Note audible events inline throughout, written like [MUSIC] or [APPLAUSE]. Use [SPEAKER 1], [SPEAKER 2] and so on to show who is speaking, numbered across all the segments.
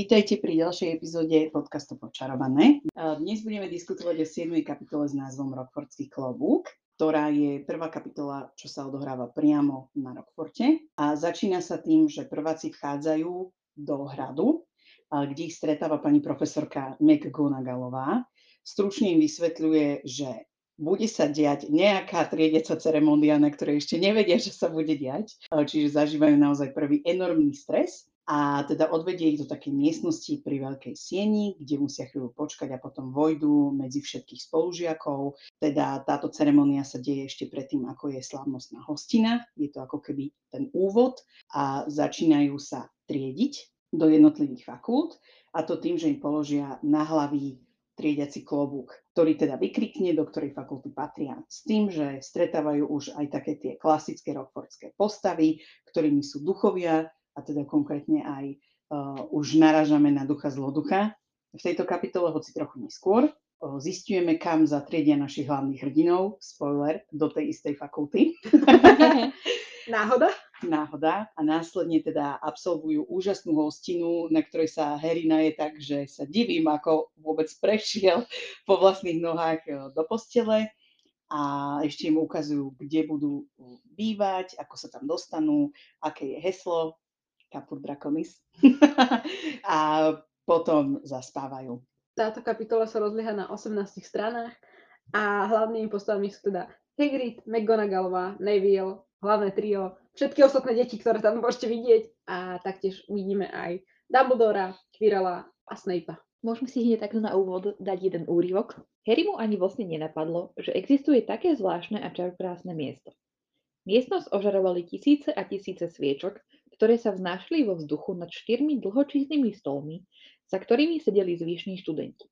[SPEAKER 1] Vítajte pri ďalšej epizóde podcastu Počarované. Dnes budeme diskutovať o 7. kapitole s názvom Rockfordský klobúk, ktorá je prvá kapitola, čo sa odohráva priamo na Rockforte. A začína sa tým, že prváci vchádzajú do hradu, kde ich stretáva pani profesorka McGonagallová. Stručne im vysvetľuje, že bude sa diať nejaká triedeca ceremónia, na ktorej ešte nevedia, že sa bude diať. Čiže zažívajú naozaj prvý enormný stres a teda odvedie ich do takej miestnosti pri veľkej sieni, kde musia chvíľu počkať a potom vojdu medzi všetkých spolužiakov. Teda táto ceremonia sa deje ešte predtým, ako je slávnostná hostina. Je to ako keby ten úvod a začínajú sa triediť do jednotlivých fakult a to tým, že im položia na hlavy triediaci klobúk, ktorý teda vykrikne, do ktorej fakulty patria. S tým, že stretávajú už aj také tie klasické rockfordské postavy, ktorými sú duchovia, a teda konkrétne aj uh, už narážame na ducha zloducha. V tejto kapitole, hoci trochu neskôr, uh, zistujeme, kam zatriedia našich hlavných hrdinov, spoiler, do tej istej fakulty. [LAUGHS]
[SPEAKER 2] Náhoda?
[SPEAKER 1] Náhoda. A následne teda absolvujú úžasnú hostinu, na ktorej sa Harry naje tak, že sa divím, ako vôbec prešiel po vlastných nohách do postele a ešte im ukazujú, kde budú bývať, ako sa tam dostanú, aké je heslo Draconis. [LAUGHS] a potom zaspávajú.
[SPEAKER 2] Táto kapitola sa rozlieha na 18 stranách a hlavnými postavami sú teda Hagrid, McGonagallová, Neville, hlavné trio, všetky ostatné deti, ktoré tam môžete vidieť a taktiež uvidíme aj Dumbledora, Quirrella a Snape'a.
[SPEAKER 3] Môžeme si hneď takto na úvod dať jeden úryvok. Harry mu ani vlastne nenapadlo, že existuje také zvláštne a čarokrásne miesto. Miestnosť ožarovali tisíce a tisíce sviečok, ktoré sa vznášali vo vzduchu nad štyrmi dlhočísnymi stolmi, za ktorými sedeli zvyšní študenti.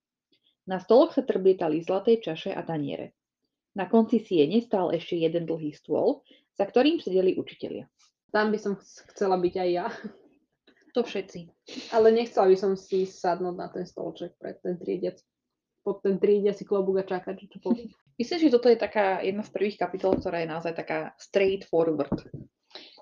[SPEAKER 3] Na stoloch sa trblietali zlaté čaše a taniere. Na konci siene stál ešte jeden dlhý stôl, za ktorým sedeli učitelia.
[SPEAKER 2] Tam by som chcela byť aj ja.
[SPEAKER 3] To všetci.
[SPEAKER 2] Ale nechcela by som si sadnúť na ten stolček pred ten triediac, pod ten triediaci klobúk a čakať, čo to povie.
[SPEAKER 3] Myslím, že toto je taká jedna z prvých kapitol, ktorá je naozaj taká straightforward.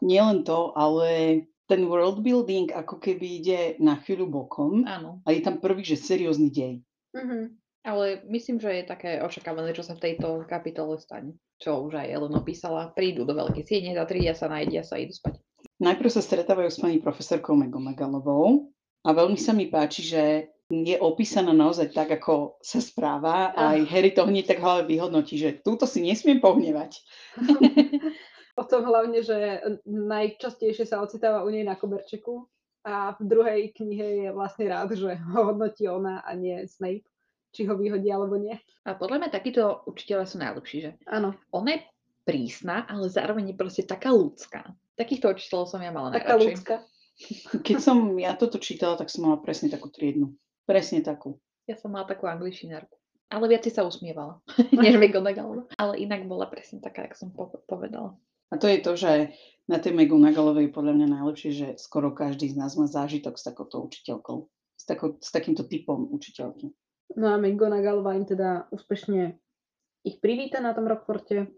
[SPEAKER 1] Nielen to, ale ten world building ako keby ide na chvíľu bokom
[SPEAKER 3] Áno.
[SPEAKER 1] a je tam prvý, že seriózny dej.
[SPEAKER 2] Mm-hmm.
[SPEAKER 3] Ale myslím, že je také očakávané, čo sa v tejto kapitole stane. Čo už aj Ellen opísala. Prídu do veľkej siene, zatridia sa, najedia sa idú spať.
[SPEAKER 1] Najprv sa stretávajú s pani profesorkou McGonagallovou a veľmi sa mi páči, že je opísaná naozaj tak, ako sa správa aj Harry to hneď tak hlave vyhodnotí, že túto si nesmiem pohnevať. [LAUGHS]
[SPEAKER 2] O tom hlavne, že najčastejšie sa ocitáva u nej na koberčeku a v druhej knihe je vlastne rád, že ho hodnotí ona a nie Snape, či ho vyhodí alebo nie.
[SPEAKER 3] A podľa mňa takíto učiteľe sú najlepší, že?
[SPEAKER 2] Áno.
[SPEAKER 3] Ona je prísna, ale zároveň je proste taká ľudská. Takýchto učiteľov som ja mala
[SPEAKER 2] Taká
[SPEAKER 3] najradšej.
[SPEAKER 2] ľudská.
[SPEAKER 1] Keď som ja toto čítala, tak som mala presne takú triednu. Presne takú.
[SPEAKER 3] Ja som mala takú angličinárku. Ale viac si sa usmievala, [LAUGHS] než McGonagall. Ale inak bola presne taká, jak som po- povedala.
[SPEAKER 1] A to je to, že na tej McGonagallovej je podľa mňa najlepšie, že skoro každý z nás má zážitok s takouto učiteľkou. S, takou, s takýmto typom učiteľky.
[SPEAKER 2] No a McGonagallová im teda úspešne ich privíta na tom Rockforte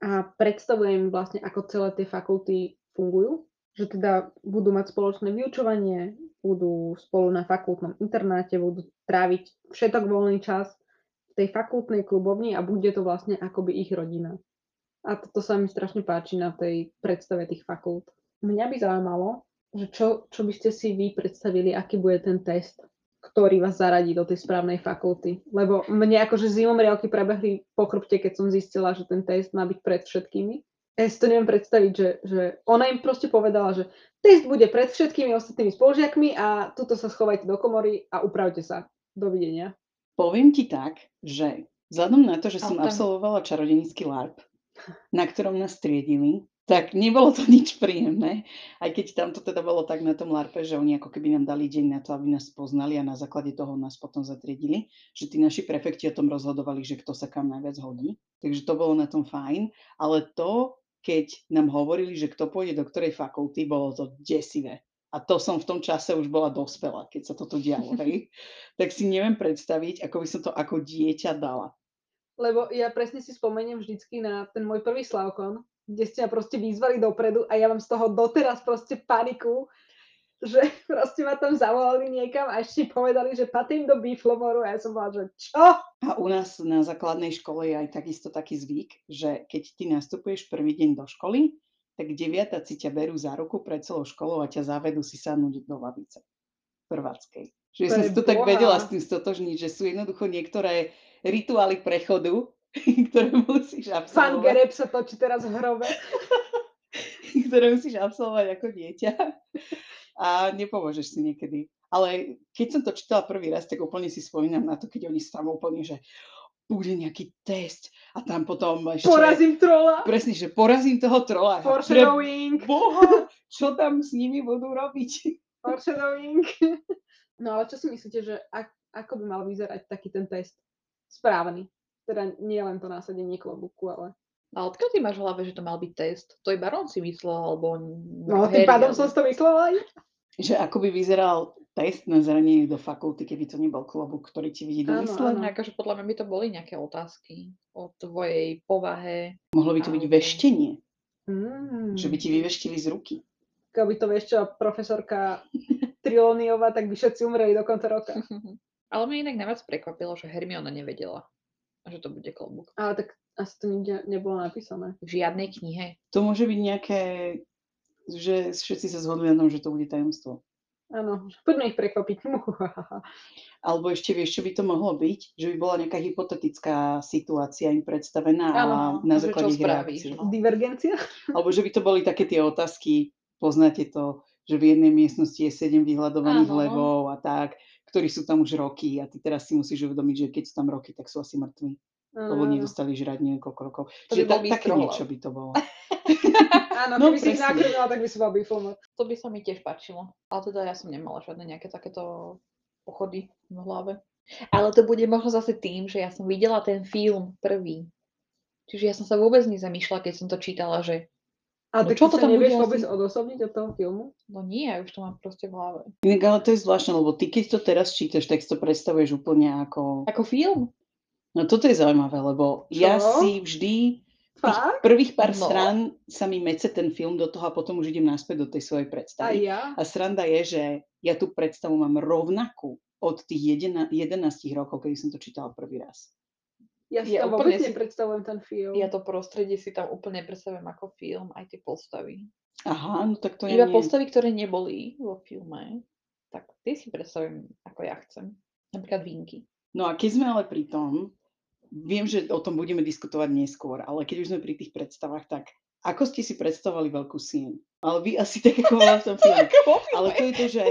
[SPEAKER 2] a predstavuje im vlastne, ako celé tie fakulty fungujú. Že teda budú mať spoločné vyučovanie, budú spolu na fakultnom internáte, budú tráviť všetok voľný čas v tej fakultnej klubovni a bude to vlastne akoby ich rodina. A toto sa mi strašne páči na tej predstave tých fakult. Mňa by zaujímalo, že čo, čo by ste si vy predstavili, aký bude ten test, ktorý vás zaradí do tej správnej fakulty. Lebo mne akože zimom rialky prebehli po chrbte, keď som zistila, že ten test má byť pred všetkými. Ja si to neviem predstaviť, že, že ona im proste povedala, že test bude pred všetkými ostatnými spolužiakmi a tuto sa schovajte do komory a upravte sa. Dovidenia.
[SPEAKER 1] Poviem ti tak, že vzhľadom na to, že som
[SPEAKER 3] tam-
[SPEAKER 1] absolvovala čarodenický LARP, na ktorom nás triedili, tak nebolo to nič príjemné. Aj keď tam to teda bolo tak na tom LARPe, že oni ako keby nám dali deň na to, aby nás poznali a na základe toho nás potom zatriedili, že tí naši prefekti o tom rozhodovali, že kto sa kam najviac hodí. Takže to bolo na tom fajn. Ale to, keď nám hovorili, že kto pôjde do ktorej fakulty, bolo to desivé. A to som v tom čase už bola dospela, keď sa toto dialo, hej. [LAUGHS] tak si neviem predstaviť, ako by som to ako dieťa dala.
[SPEAKER 2] Lebo ja presne si spomeniem vždycky na ten môj prvý Slavkon, kde ste ma proste vyzvali dopredu a ja mám z toho doteraz proste paniku, že [LAUGHS] proste ma tam zavolali niekam a ešte povedali, že patrím do Biflomoru a ja som bola, že čo?
[SPEAKER 1] A u nás na základnej škole je aj takisto taký zvyk, že keď ty nastupuješ prvý deň do školy, tak deviatáci ťa berú za ruku pred celou školou a ťa zavedú si sadnúť do lavice prváckej. Že som si to tak vedela s tým stotožniť, že sú jednoducho niektoré rituály prechodu, [LAUGHS] ktoré musíš absolvovať.
[SPEAKER 2] Fan Gereb sa točí teraz v hrobe. [LAUGHS]
[SPEAKER 1] ktoré musíš absolvovať ako dieťa. A nepomôžeš si niekedy. Ale keď som to čítala prvý raz, tak úplne si spomínam na to, keď oni tam úplne, že bude nejaký test a tam potom ešte...
[SPEAKER 2] Porazím trola.
[SPEAKER 1] Presne, že porazím toho trola.
[SPEAKER 2] Foreshadowing.
[SPEAKER 1] Boha, čo tam s nimi budú robiť?
[SPEAKER 2] Foreshadowing. [LAUGHS] No ale čo si myslíte, že ak, ako by mal vyzerať taký ten test? Správny. Teda nie len to násadenie klobuku, ale...
[SPEAKER 3] A odkiaľ ty máš v hlave, že to mal byť test? To iba Ron si myslel, alebo...
[SPEAKER 2] No, tým pádom som si to myslela aj.
[SPEAKER 1] Že ako by vyzeral test na zranenie do fakulty, keby to nebol klobúk, ktorý ti vidí do
[SPEAKER 3] mysle. Áno, akože podľa mňa by to boli nejaké otázky o tvojej povahe.
[SPEAKER 1] Mohlo by to byť veštenie.
[SPEAKER 2] Mm.
[SPEAKER 1] Že by ti vyveštili z ruky.
[SPEAKER 2] Keby to vieš profesorka Trilóniova, tak by všetci umreli do konca roka. [LAUGHS]
[SPEAKER 3] Ale mňa inak najviac prekvapilo, že Hermiona nevedela, že to bude klobúk.
[SPEAKER 2] Ale tak asi to nikde nebolo napísané.
[SPEAKER 3] V žiadnej knihe.
[SPEAKER 1] To môže byť nejaké, že všetci sa zhodujú na tom, že to bude tajomstvo.
[SPEAKER 2] Áno, poďme ich prekvapiť. [LAUGHS]
[SPEAKER 1] Alebo ešte vieš, čo by to mohlo byť? Že by bola nejaká hypotetická situácia im predstavená
[SPEAKER 2] ano,
[SPEAKER 1] a na základe ich reakcií.
[SPEAKER 2] No. Divergencia?
[SPEAKER 1] Alebo že by to boli také tie otázky, poznáte to, že v jednej miestnosti je sedem vyhľadovaných levov a tak, ktorí sú tam už roky a ty teraz si musíš uvedomiť, že keď sú tam roky, tak sú asi mŕtvi. Uh, lebo nedostali žrať neviem koľko rokov. To Čiže by také niečo by to bolo. [LAUGHS]
[SPEAKER 2] Áno, no, keby si ich nakrmila, tak by si bola bifloma.
[SPEAKER 3] To by sa mi tiež páčilo. Ale teda ja som nemala žiadne nejaké takéto pochody v hlave. Ale to bude možno zase tým, že ja som videla ten film prvý. Čiže ja som sa vôbec nezamýšľala, keď som to čítala, že
[SPEAKER 2] a no, tak čo to tam nevieš vôbec asi... odosobniť od toho filmu?
[SPEAKER 3] No nie, ja už to mám proste v hlave.
[SPEAKER 1] Inak, ale to je zvláštne, lebo ty keď to teraz čítaš, tak si to predstavuješ úplne ako...
[SPEAKER 3] Ako film?
[SPEAKER 1] No toto je zaujímavé, lebo Čo? ja si vždy tých prvých pár no. strán sa mi mece ten film do toho a potom už idem naspäť do tej svojej predstavy.
[SPEAKER 2] A ja?
[SPEAKER 1] A sranda je, že ja tú predstavu mám rovnakú od tých 11, 11 rokov, keď som to čítala prvý raz.
[SPEAKER 2] Ja si ja tam vôbec si, nepredstavujem ten film.
[SPEAKER 3] Ja to prostredie si tam úplne predstavujem ako film, aj tie postavy.
[SPEAKER 1] Aha, no tak to je
[SPEAKER 3] Iba nie... postavy, ktoré neboli vo filme, tak tie si predstavujem, ako ja chcem. Napríklad Vinky.
[SPEAKER 1] No a keď sme ale pri tom, viem, že o tom budeme diskutovať neskôr, ale keď už sme pri tých predstavách, tak ako ste si predstavovali veľkú sien? Ale vy asi tak ako [LAUGHS] v tom filme. ale to je to, že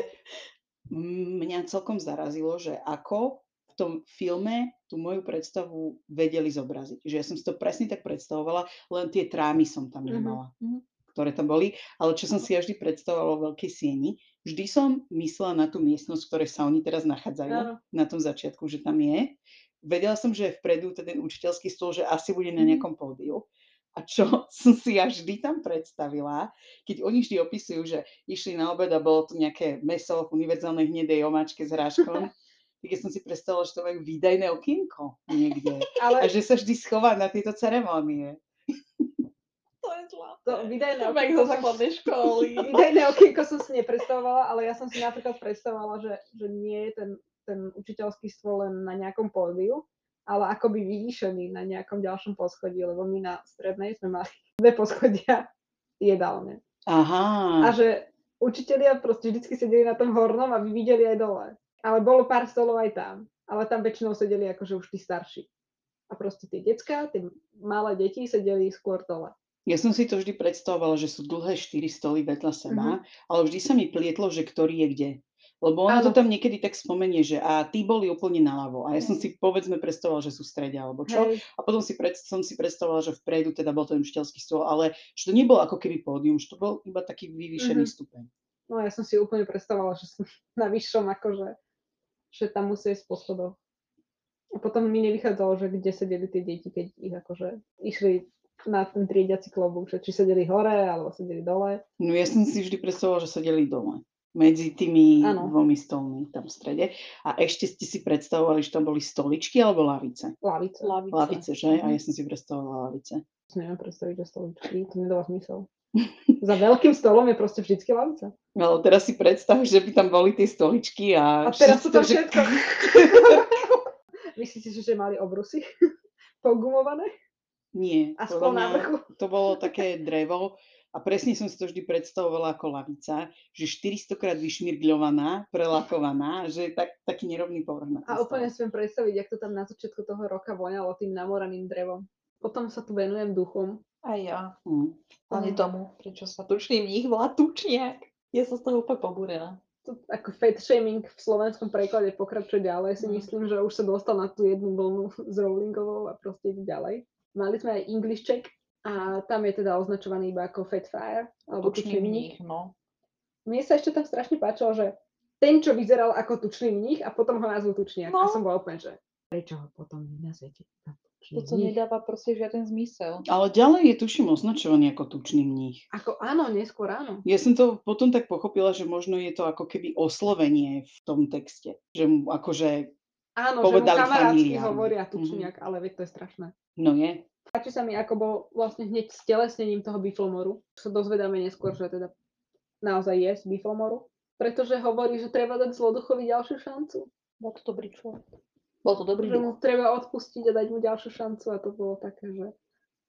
[SPEAKER 1] mňa celkom zarazilo, že ako v tom filme tú moju predstavu vedeli zobraziť. Že ja som si to presne tak predstavovala, len tie trámy som tam mhm, nemala. Mm-hmm ktoré tam boli, ale čo som si ja vždy predstavovala o veľkej sieni, vždy som myslela na tú miestnosť, v ktorej sa oni teraz nachádzajú, no. na tom začiatku, že tam je vedela som, že vpredu ten učiteľský stôl, že asi bude na mhm. nejakom pódiu. A čo [LAUGHS] som si ja vždy tam predstavila, keď oni vždy opisujú, že išli na obed a bolo to nejaké meso v univerzálnej hnedej omáčke s hráškom, [LAUGHS] tak ja som si predstavila, že to majú výdajné okienko niekde. [LAUGHS] Ale... A že sa vždy schová na tieto ceremónie.
[SPEAKER 3] To je zlá.
[SPEAKER 2] To vydajné
[SPEAKER 3] okienko zo základnej [LAUGHS] školy.
[SPEAKER 2] Vydajné okienko som si nepredstavovala, ale ja som si napríklad predstavovala, že, že nie je ten ten učiteľský stôl len na nejakom pódiu, ale akoby vyvýšený na nejakom ďalšom poschodí, lebo my na strednej sme mali [LAUGHS] dve poschodia jedálne.
[SPEAKER 1] Aha.
[SPEAKER 2] A že učitelia proste vždy sedeli na tom hornom a vy videli aj dole. Ale bolo pár stolov aj tam. Ale tam väčšinou sedeli akože už tí starší. A proste tie decka, tie malé deti sedeli skôr dole.
[SPEAKER 1] Ja som si to vždy predstavovala, že sú dlhé štyri stoly vedľa seba, mm-hmm. ale vždy sa mi plietlo, že ktorý je kde Lebo ona to tam niekedy tak spomenie, že a tí boli úplne naľavo. A ja som si povedzme predstavovala, že sú v strede alebo čo.
[SPEAKER 2] Hej,
[SPEAKER 1] A potom si pred, som si predstavovala, že vpredu teda bol ten učiteľský stôl, ale že to nebolo ako keby pódium, že to bol iba taký vyvýšený
[SPEAKER 2] Mhm.
[SPEAKER 1] stupeň.
[SPEAKER 2] no ja som si úplne predstavovala, že som [LAUGHS] na vyššom akože, že tam musí ísť po schodoch. A potom mi nevychádzalo, že kde sedeli tie deti, keď ich akože išli na ten triediaci klobúk, že či sedeli hore, alebo sedeli dole.
[SPEAKER 1] No ja som si vždy predstavovala, že sedeli dole. Medzi tými
[SPEAKER 2] Áno.
[SPEAKER 1] dvomi stolmi tam v strede. A ešte ste si predstavovali, že tam boli stoličky alebo lavice?
[SPEAKER 2] Lavice.
[SPEAKER 3] Lavice.
[SPEAKER 1] Lavice, že? A
[SPEAKER 2] Mhm.
[SPEAKER 1] ja som si predstavovala lavice.
[SPEAKER 2] Neviem predstaviť, že stoličky, to nedáva zmysel. [LAUGHS] Za veľkým stolom je proste vždycky lavica.
[SPEAKER 1] No, teraz si predstav, že by tam boli tie stoličky a...
[SPEAKER 2] A teraz sú tam
[SPEAKER 1] že-
[SPEAKER 2] všetko. [LAUGHS] Myslíte si, že mali obrusy? [LAUGHS] Pogumované?
[SPEAKER 1] Nie.
[SPEAKER 2] A na vrchu?
[SPEAKER 1] To bolo také drevo a presne som si to vždy predstavovala ako lavica, že 400 krát vyšmirgľovaná, prelakovaná, že je tak, taký nerovný povrch na
[SPEAKER 2] A úplne si viem predstaviť, jak to tam na začiatku toho roka voňalo tým namoraným drevom. Potom sa tu venujem duchom.
[SPEAKER 3] Aj ja.
[SPEAKER 2] Mm.
[SPEAKER 3] tomu, prečo sa tučný mních volá tučniak. Ja som z toho úplne pobúrená.
[SPEAKER 2] To, ako fat shaming v slovenskom preklade pokračuje ďalej. Si
[SPEAKER 3] Mm.
[SPEAKER 2] myslím, že už sa dostal na tú jednu vlnu s Rowlingovou a proste ide ďalej. Mali sme aj English check a tam je teda označovaný iba ako fat fire, alebo
[SPEAKER 3] Tučný mních, no.
[SPEAKER 2] Mne sa ešte tam strašne páčilo, že ten, čo vyzeral ako tučný mních a potom ho nazvú tučniak. A
[SPEAKER 3] No.
[SPEAKER 2] som bola úplne, že prečo ho potom nenazvete
[SPEAKER 3] Toto
[SPEAKER 2] mních?
[SPEAKER 3] nedáva proste žiaden zmysel.
[SPEAKER 1] Ale ďalej je tuším označovaný ako tučný mních.
[SPEAKER 2] Ako áno, neskôr áno.
[SPEAKER 1] Ja som to potom tak pochopila, že možno je to ako keby oslovenie v tom texte. Že mu akože,
[SPEAKER 2] Áno, že mu
[SPEAKER 1] Povedali
[SPEAKER 2] kamarátsky hovoria
[SPEAKER 1] Mhm.
[SPEAKER 2] tučniak, ale veď to je strašné.
[SPEAKER 1] no je.
[SPEAKER 2] Páči sa mi, ako bol vlastne hneď s telesnením toho biflomoru. Sa dozvedáme neskôr, že teda naozaj je z biflomoru. Pretože hovorí, že treba dať zloduchovi ďalšiu šancu.
[SPEAKER 3] Bol to dobrý človek. Bol to dobrý
[SPEAKER 2] Že mu treba odpustiť a dať mu ďalšiu šancu a to bolo také, že...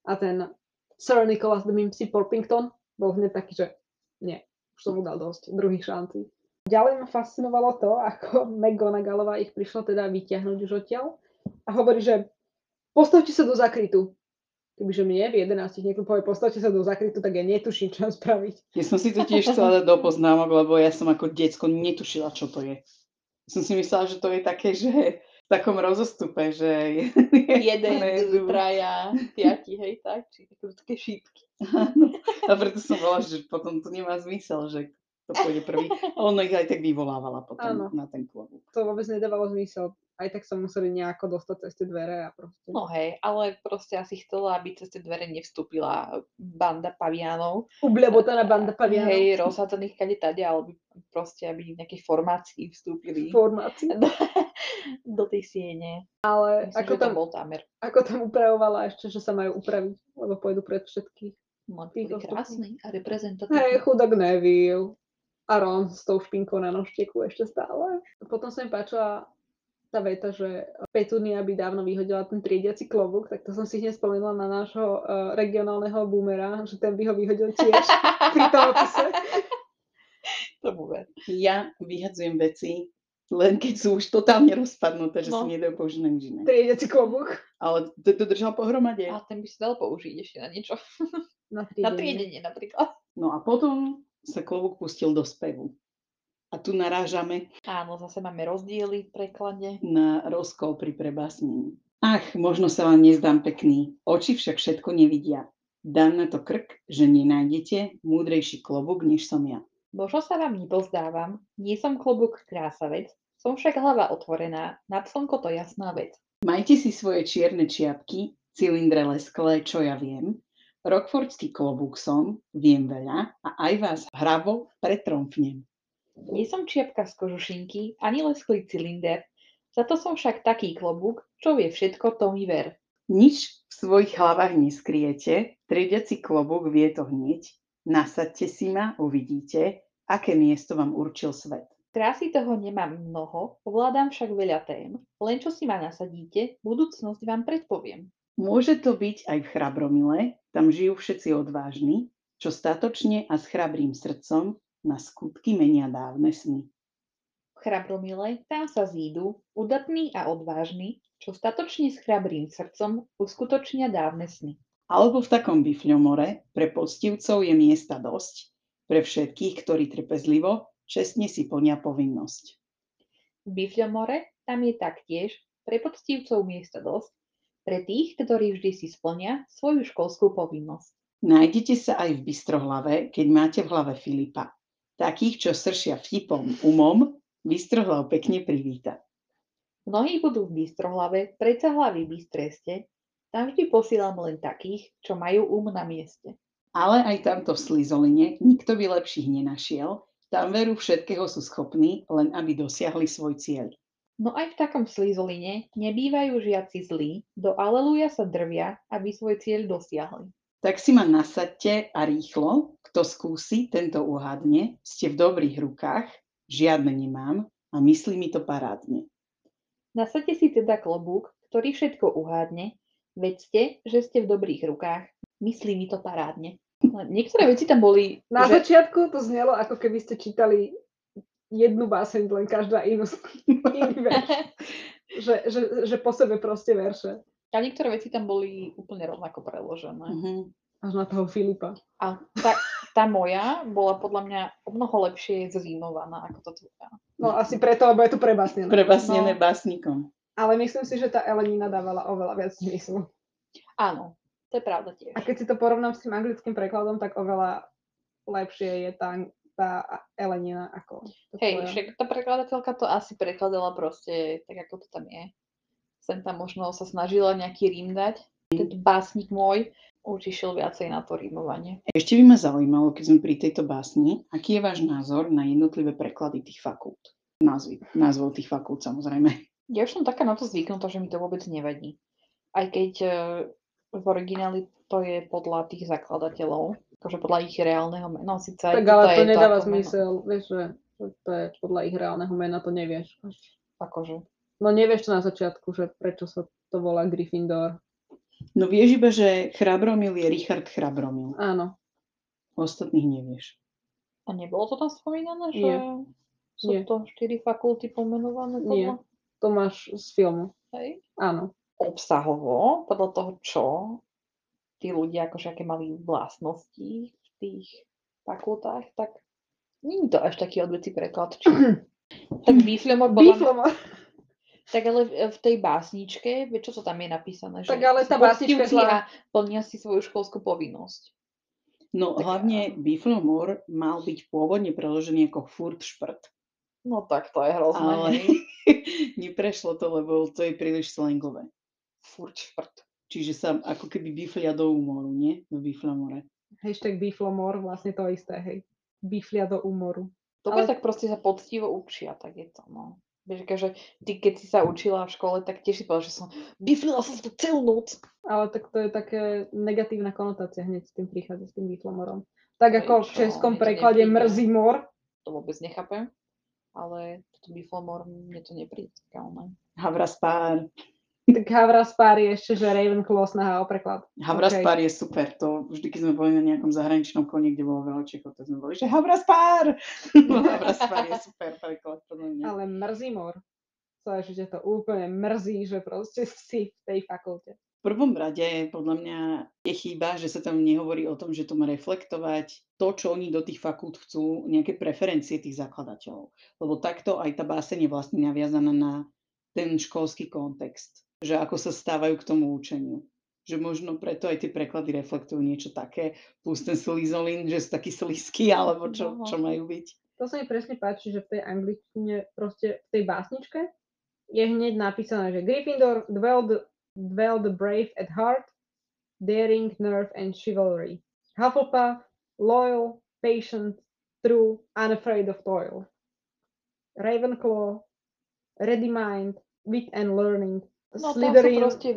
[SPEAKER 2] A ten Sir Nicholas de Mimpsy Porpington bol hneď taký, že nie, už som mu dal dosť druhých šancí. Ďalej ma fascinovalo to, ako [LAUGHS] McGonagallová ich prišla teda vyťahnuť už odtiaľ a hovorí, že postavte sa do zakrytu. Kebyže mne v 11 niekto povie postavte sa do zakrytu, tak ja netuším, čo mám spraviť.
[SPEAKER 1] Ja som si to tiež chcela dať do poznámok, lebo ja som ako decko netušila, čo to je. Som si myslela, že to je také, že takom rozostupe, že
[SPEAKER 3] Jeden, [LAUGHS]
[SPEAKER 1] nejedú.
[SPEAKER 3] traja, piati, hej, tak? Či také, také šípky.
[SPEAKER 1] A preto som bola, že potom to nemá zmysel, že to pôjde prvý. A ono ich aj tak vyvolávala potom
[SPEAKER 2] Áno.
[SPEAKER 1] na ten klobúk.
[SPEAKER 2] To vôbec nedávalo zmysel. Aj tak sa museli nejako dostať cez tie dvere a proste...
[SPEAKER 3] No hej, ale proste asi chcela, aby cez tie dvere nevstúpila banda pavianov.
[SPEAKER 2] Ublebotaná banda pavianov.
[SPEAKER 3] Hej, rozhádzaných kade tade, alebo proste, aby v nejakej formácii vstúpili
[SPEAKER 2] formácii. [LAUGHS]
[SPEAKER 3] do, tej siene.
[SPEAKER 2] Ale
[SPEAKER 3] Myslím,
[SPEAKER 2] ako tam,
[SPEAKER 3] bol zámer.
[SPEAKER 2] ako tam upravovala ešte, že sa majú upraviť, lebo pôjdu pred všetkých. Ostatných.
[SPEAKER 3] krásny a
[SPEAKER 2] Hej,
[SPEAKER 3] reprezentatívny.
[SPEAKER 2] chudák Neville. A Ron s tou špinkou na nožteku ešte stále. Potom sa mi páčila tá veta, že Petunia by dávno vyhodila ten triediaci klobúk, tak to som si hneď spomenula na nášho uh, regionálneho boomera, že ten by ho vyhodil tiež [LAUGHS] pri tom opise.
[SPEAKER 3] To bude.
[SPEAKER 1] Ja vyhadzujem veci, len keď sú už totálne rozpadnuté, že
[SPEAKER 3] No.
[SPEAKER 1] sa nedajú použiť na nič iné.
[SPEAKER 2] Triediaci klobúk.
[SPEAKER 1] Ale to, to držal pohromade.
[SPEAKER 3] A ten by si dal použiť ešte na niečo. [LAUGHS]
[SPEAKER 2] Na
[SPEAKER 3] Na
[SPEAKER 2] triedenie.
[SPEAKER 3] triedenie napríklad.
[SPEAKER 1] No a potom sa klobúk pustil do spevu. A tu narážame
[SPEAKER 3] Áno, zase máme rozdiely v preklade.
[SPEAKER 1] na rozkol pri prebásnení. Ach, možno sa vám nezdám pekný, oči však všetko nevidia. Dám na to krk, že nenájdete múdrejší klobúk, než som ja.
[SPEAKER 3] Možno sa vám nepozdávam, nie som klobúk krásavec, som však hlava otvorená, nad slnko to jasná vec.
[SPEAKER 1] Majte si svoje čierne čiapky, cylindre lesklé, čo ja viem. Rockfordský klobúk som, viem veľa a aj vás hravo pretromfnem.
[SPEAKER 3] Nie som čiapka z kožušinky, ani lesklý cylinder, za to som však taký klobúk, čo vie všetko, to mi ver.
[SPEAKER 1] Nič v svojich hlavách neskriete, triediaci klobúk vie to hneď. Nasaďte si ma, uvidíte, aké miesto vám určil svet.
[SPEAKER 3] Krásy toho nemám mnoho, ovládam však veľa tém, len čo si ma nasadíte, budúcnosť vám predpoviem.
[SPEAKER 1] Môže to byť aj v Chrabromile, tam žijú všetci odvážni, čo statočne a s chrabrým srdcom na skutky menia dávne sny.
[SPEAKER 3] V Chrabromile tam sa zídu, udatní a odvážni, čo statočne s chrabrým srdcom uskutočnia dávne sny.
[SPEAKER 1] Alebo v takom bifľomore pre poctivcov je miesta dosť, pre všetkých, ktorí trpezlivo čestne si plnia povinnosť.
[SPEAKER 3] V Bifľomore tam je taktiež pre poctivcov miesta dosť, pre tých, ktorí vždy si splnia svoju školskú povinnosť.
[SPEAKER 1] Nájdete sa aj v Bystrohlave, keď máte v hlave Filipa. Takých, čo sršia vtipom, umom, Bystrohlav pekne privíta.
[SPEAKER 3] Mnohí budú v Bystrohlave, predsa hlavy bystreste, tam vždy posielam len takých, čo majú um na mieste.
[SPEAKER 1] Ale aj tamto v Slizoline nikto by lepších nenašiel, tam veru všetkého sú schopní, len aby dosiahli svoj cieľ.
[SPEAKER 3] No aj v takom slízoline nebývajú žiaci zlí, do aleluja sa drvia, aby svoj cieľ dosiahli.
[SPEAKER 1] Tak si ma nasadte a rýchlo, kto skúsi, tento uhádne, ste v dobrých rukách, žiadne nemám a myslí mi to parádne.
[SPEAKER 3] Nasadte si teda klobúk, ktorý všetko uhádne, vedzte, že ste v dobrých rukách, myslí mi to parádne. Niektoré veci tam boli,
[SPEAKER 2] Na
[SPEAKER 3] že...
[SPEAKER 2] začiatku to znelo, ako keby ste čítali jednu báseň, len každá inú, iný verš. [LAUGHS] Že, že, že po sebe proste verše.
[SPEAKER 3] A niektoré veci tam boli úplne rovnako preložené.
[SPEAKER 1] Mhm.
[SPEAKER 2] Až na toho Filipa.
[SPEAKER 3] A tá, tá moja bola podľa mňa o mnoho lepšie zrímovaná ako to tvoja.
[SPEAKER 2] No asi preto, lebo je to prebásnené.
[SPEAKER 1] Prebasnené
[SPEAKER 3] No.
[SPEAKER 1] básnikom.
[SPEAKER 2] Ale myslím si, že tá Elenina dávala oveľa viac zmyslu.
[SPEAKER 3] Áno, to je pravda tiež.
[SPEAKER 2] A keď si to porovnám s tým anglickým prekladom, tak oveľa lepšie je tá, tá Elenina ako tá
[SPEAKER 3] Hej, však tá prekladateľka to asi prekladala proste tak, ako to tam je. Sem tam možno sa snažila nejaký rím dať. Keď básnik môj už išiel viacej na to rímovanie.
[SPEAKER 1] Ešte by ma zaujímalo, keď sme pri tejto básni, aký je váš názor na jednotlivé preklady tých fakult? Názvy, názvov tých fakult samozrejme.
[SPEAKER 3] Ja už som taká na to zvyknutá, že mi to vôbec nevadí. Aj keď e, v origináli to je podľa tých zakladateľov, akože podľa ich reálneho mena. No, síce aj
[SPEAKER 2] Tak ale to
[SPEAKER 3] je
[SPEAKER 2] nedáva
[SPEAKER 3] meno.
[SPEAKER 2] zmysel, vieš, že, to je podľa ich reálneho mena, to nevieš.
[SPEAKER 3] Akože.
[SPEAKER 2] No nevieš to na začiatku, že prečo sa to volá Gryffindor.
[SPEAKER 1] No vieš iba, že Chrabromil je Richard Chrabromil.
[SPEAKER 2] Áno,
[SPEAKER 1] Ostatných nevieš.
[SPEAKER 3] A nebolo to tam spomínané, že
[SPEAKER 2] Nie.
[SPEAKER 3] sú
[SPEAKER 2] Nie.
[SPEAKER 3] to štyri fakulty pomenované
[SPEAKER 2] Nie.
[SPEAKER 3] podľa?
[SPEAKER 2] to máš z filmu.
[SPEAKER 3] Hej.
[SPEAKER 2] Áno.
[SPEAKER 3] Obsahovo, podľa toho, čo tí ľudia, akože aké mali vlastnosti v tých fakultách, tak nie je to až taký odveci preklad. Či... [CLEARS THROAT] tak Biflemor podľa mňa-
[SPEAKER 2] Biflomor.
[SPEAKER 3] Tak ale v, tej básničke, čo to tam je napísané?
[SPEAKER 2] Tak
[SPEAKER 3] že
[SPEAKER 2] ale tá básnička zlá.
[SPEAKER 3] a plnia si svoju školskú povinnosť.
[SPEAKER 1] No
[SPEAKER 3] Tak
[SPEAKER 1] hlavne Biflomor mal byť pôvodne preložený ako furt šprt.
[SPEAKER 3] No tak to je hrozné.
[SPEAKER 1] Ale [LAUGHS] neprešlo to, lebo to je príliš slangové.
[SPEAKER 3] Furt šprt.
[SPEAKER 1] Čiže sa ako keby biflia do úmoru, nie? Do Biflomore.
[SPEAKER 2] Hashtag Biflomor, vlastne to isté, hej. Biflia do úmoru.
[SPEAKER 3] Dobre,
[SPEAKER 2] Ale-
[SPEAKER 3] tak proste sa poctivo učia, tak je to, no. Vieš, že ty, keď si sa učila v škole, tak tiež si povedala, že som biflila som to celú noc.
[SPEAKER 2] Ale tak to je také negatívna konotácia hneď s tým prichádza s tým Biflomorom. Tak ako v
[SPEAKER 3] čo,
[SPEAKER 2] českom
[SPEAKER 3] mne to
[SPEAKER 2] preklade mrzí mor,
[SPEAKER 3] To vôbec nechápem. Ale toto biflomor mne to nepríde. také oné.
[SPEAKER 1] Havraspár.
[SPEAKER 2] Tak Havraspár je ešte, že Ravenclaw snaha o preklad.
[SPEAKER 1] Havraspár je super. To vždy, keď sme boli na nejakom zahraničnom koni, kde bolo veľa Čechov, tak sme boli, že Havraspár! [LAUGHS] Havraspár je super preklad, podľa mňa.
[SPEAKER 2] Ale mrzí mor. To je, že to úplne mrzí, že proste si v tej fakulte.
[SPEAKER 1] V prvom rade podľa mňa je chyba, že sa tam nehovorí o tom, že to má reflektovať to, čo oni do tých fakult chcú, nejaké preferencie tých zakladateľov. Lebo takto aj tá báseň je vlastne naviazaná na ten školský kontext. Že ako sa stávajú k tomu učeniu. Že možno preto aj tie preklady reflektujú niečo také, plus ten slizolín, že sú takí slízky, alebo čo,
[SPEAKER 3] No.
[SPEAKER 1] čo majú byť.
[SPEAKER 2] To sa mi presne páči, že v tej angličtine, proste v tej básničke je hneď napísané, že Gryffindor dwell the, dwell the brave at heart, daring, nerve and chivalry. Hufflepuff, loyal, patient, true, unafraid of toil. Ravenclaw, ready mind, wit and learning.
[SPEAKER 3] No tam sú
[SPEAKER 2] Slytherin,
[SPEAKER 3] proste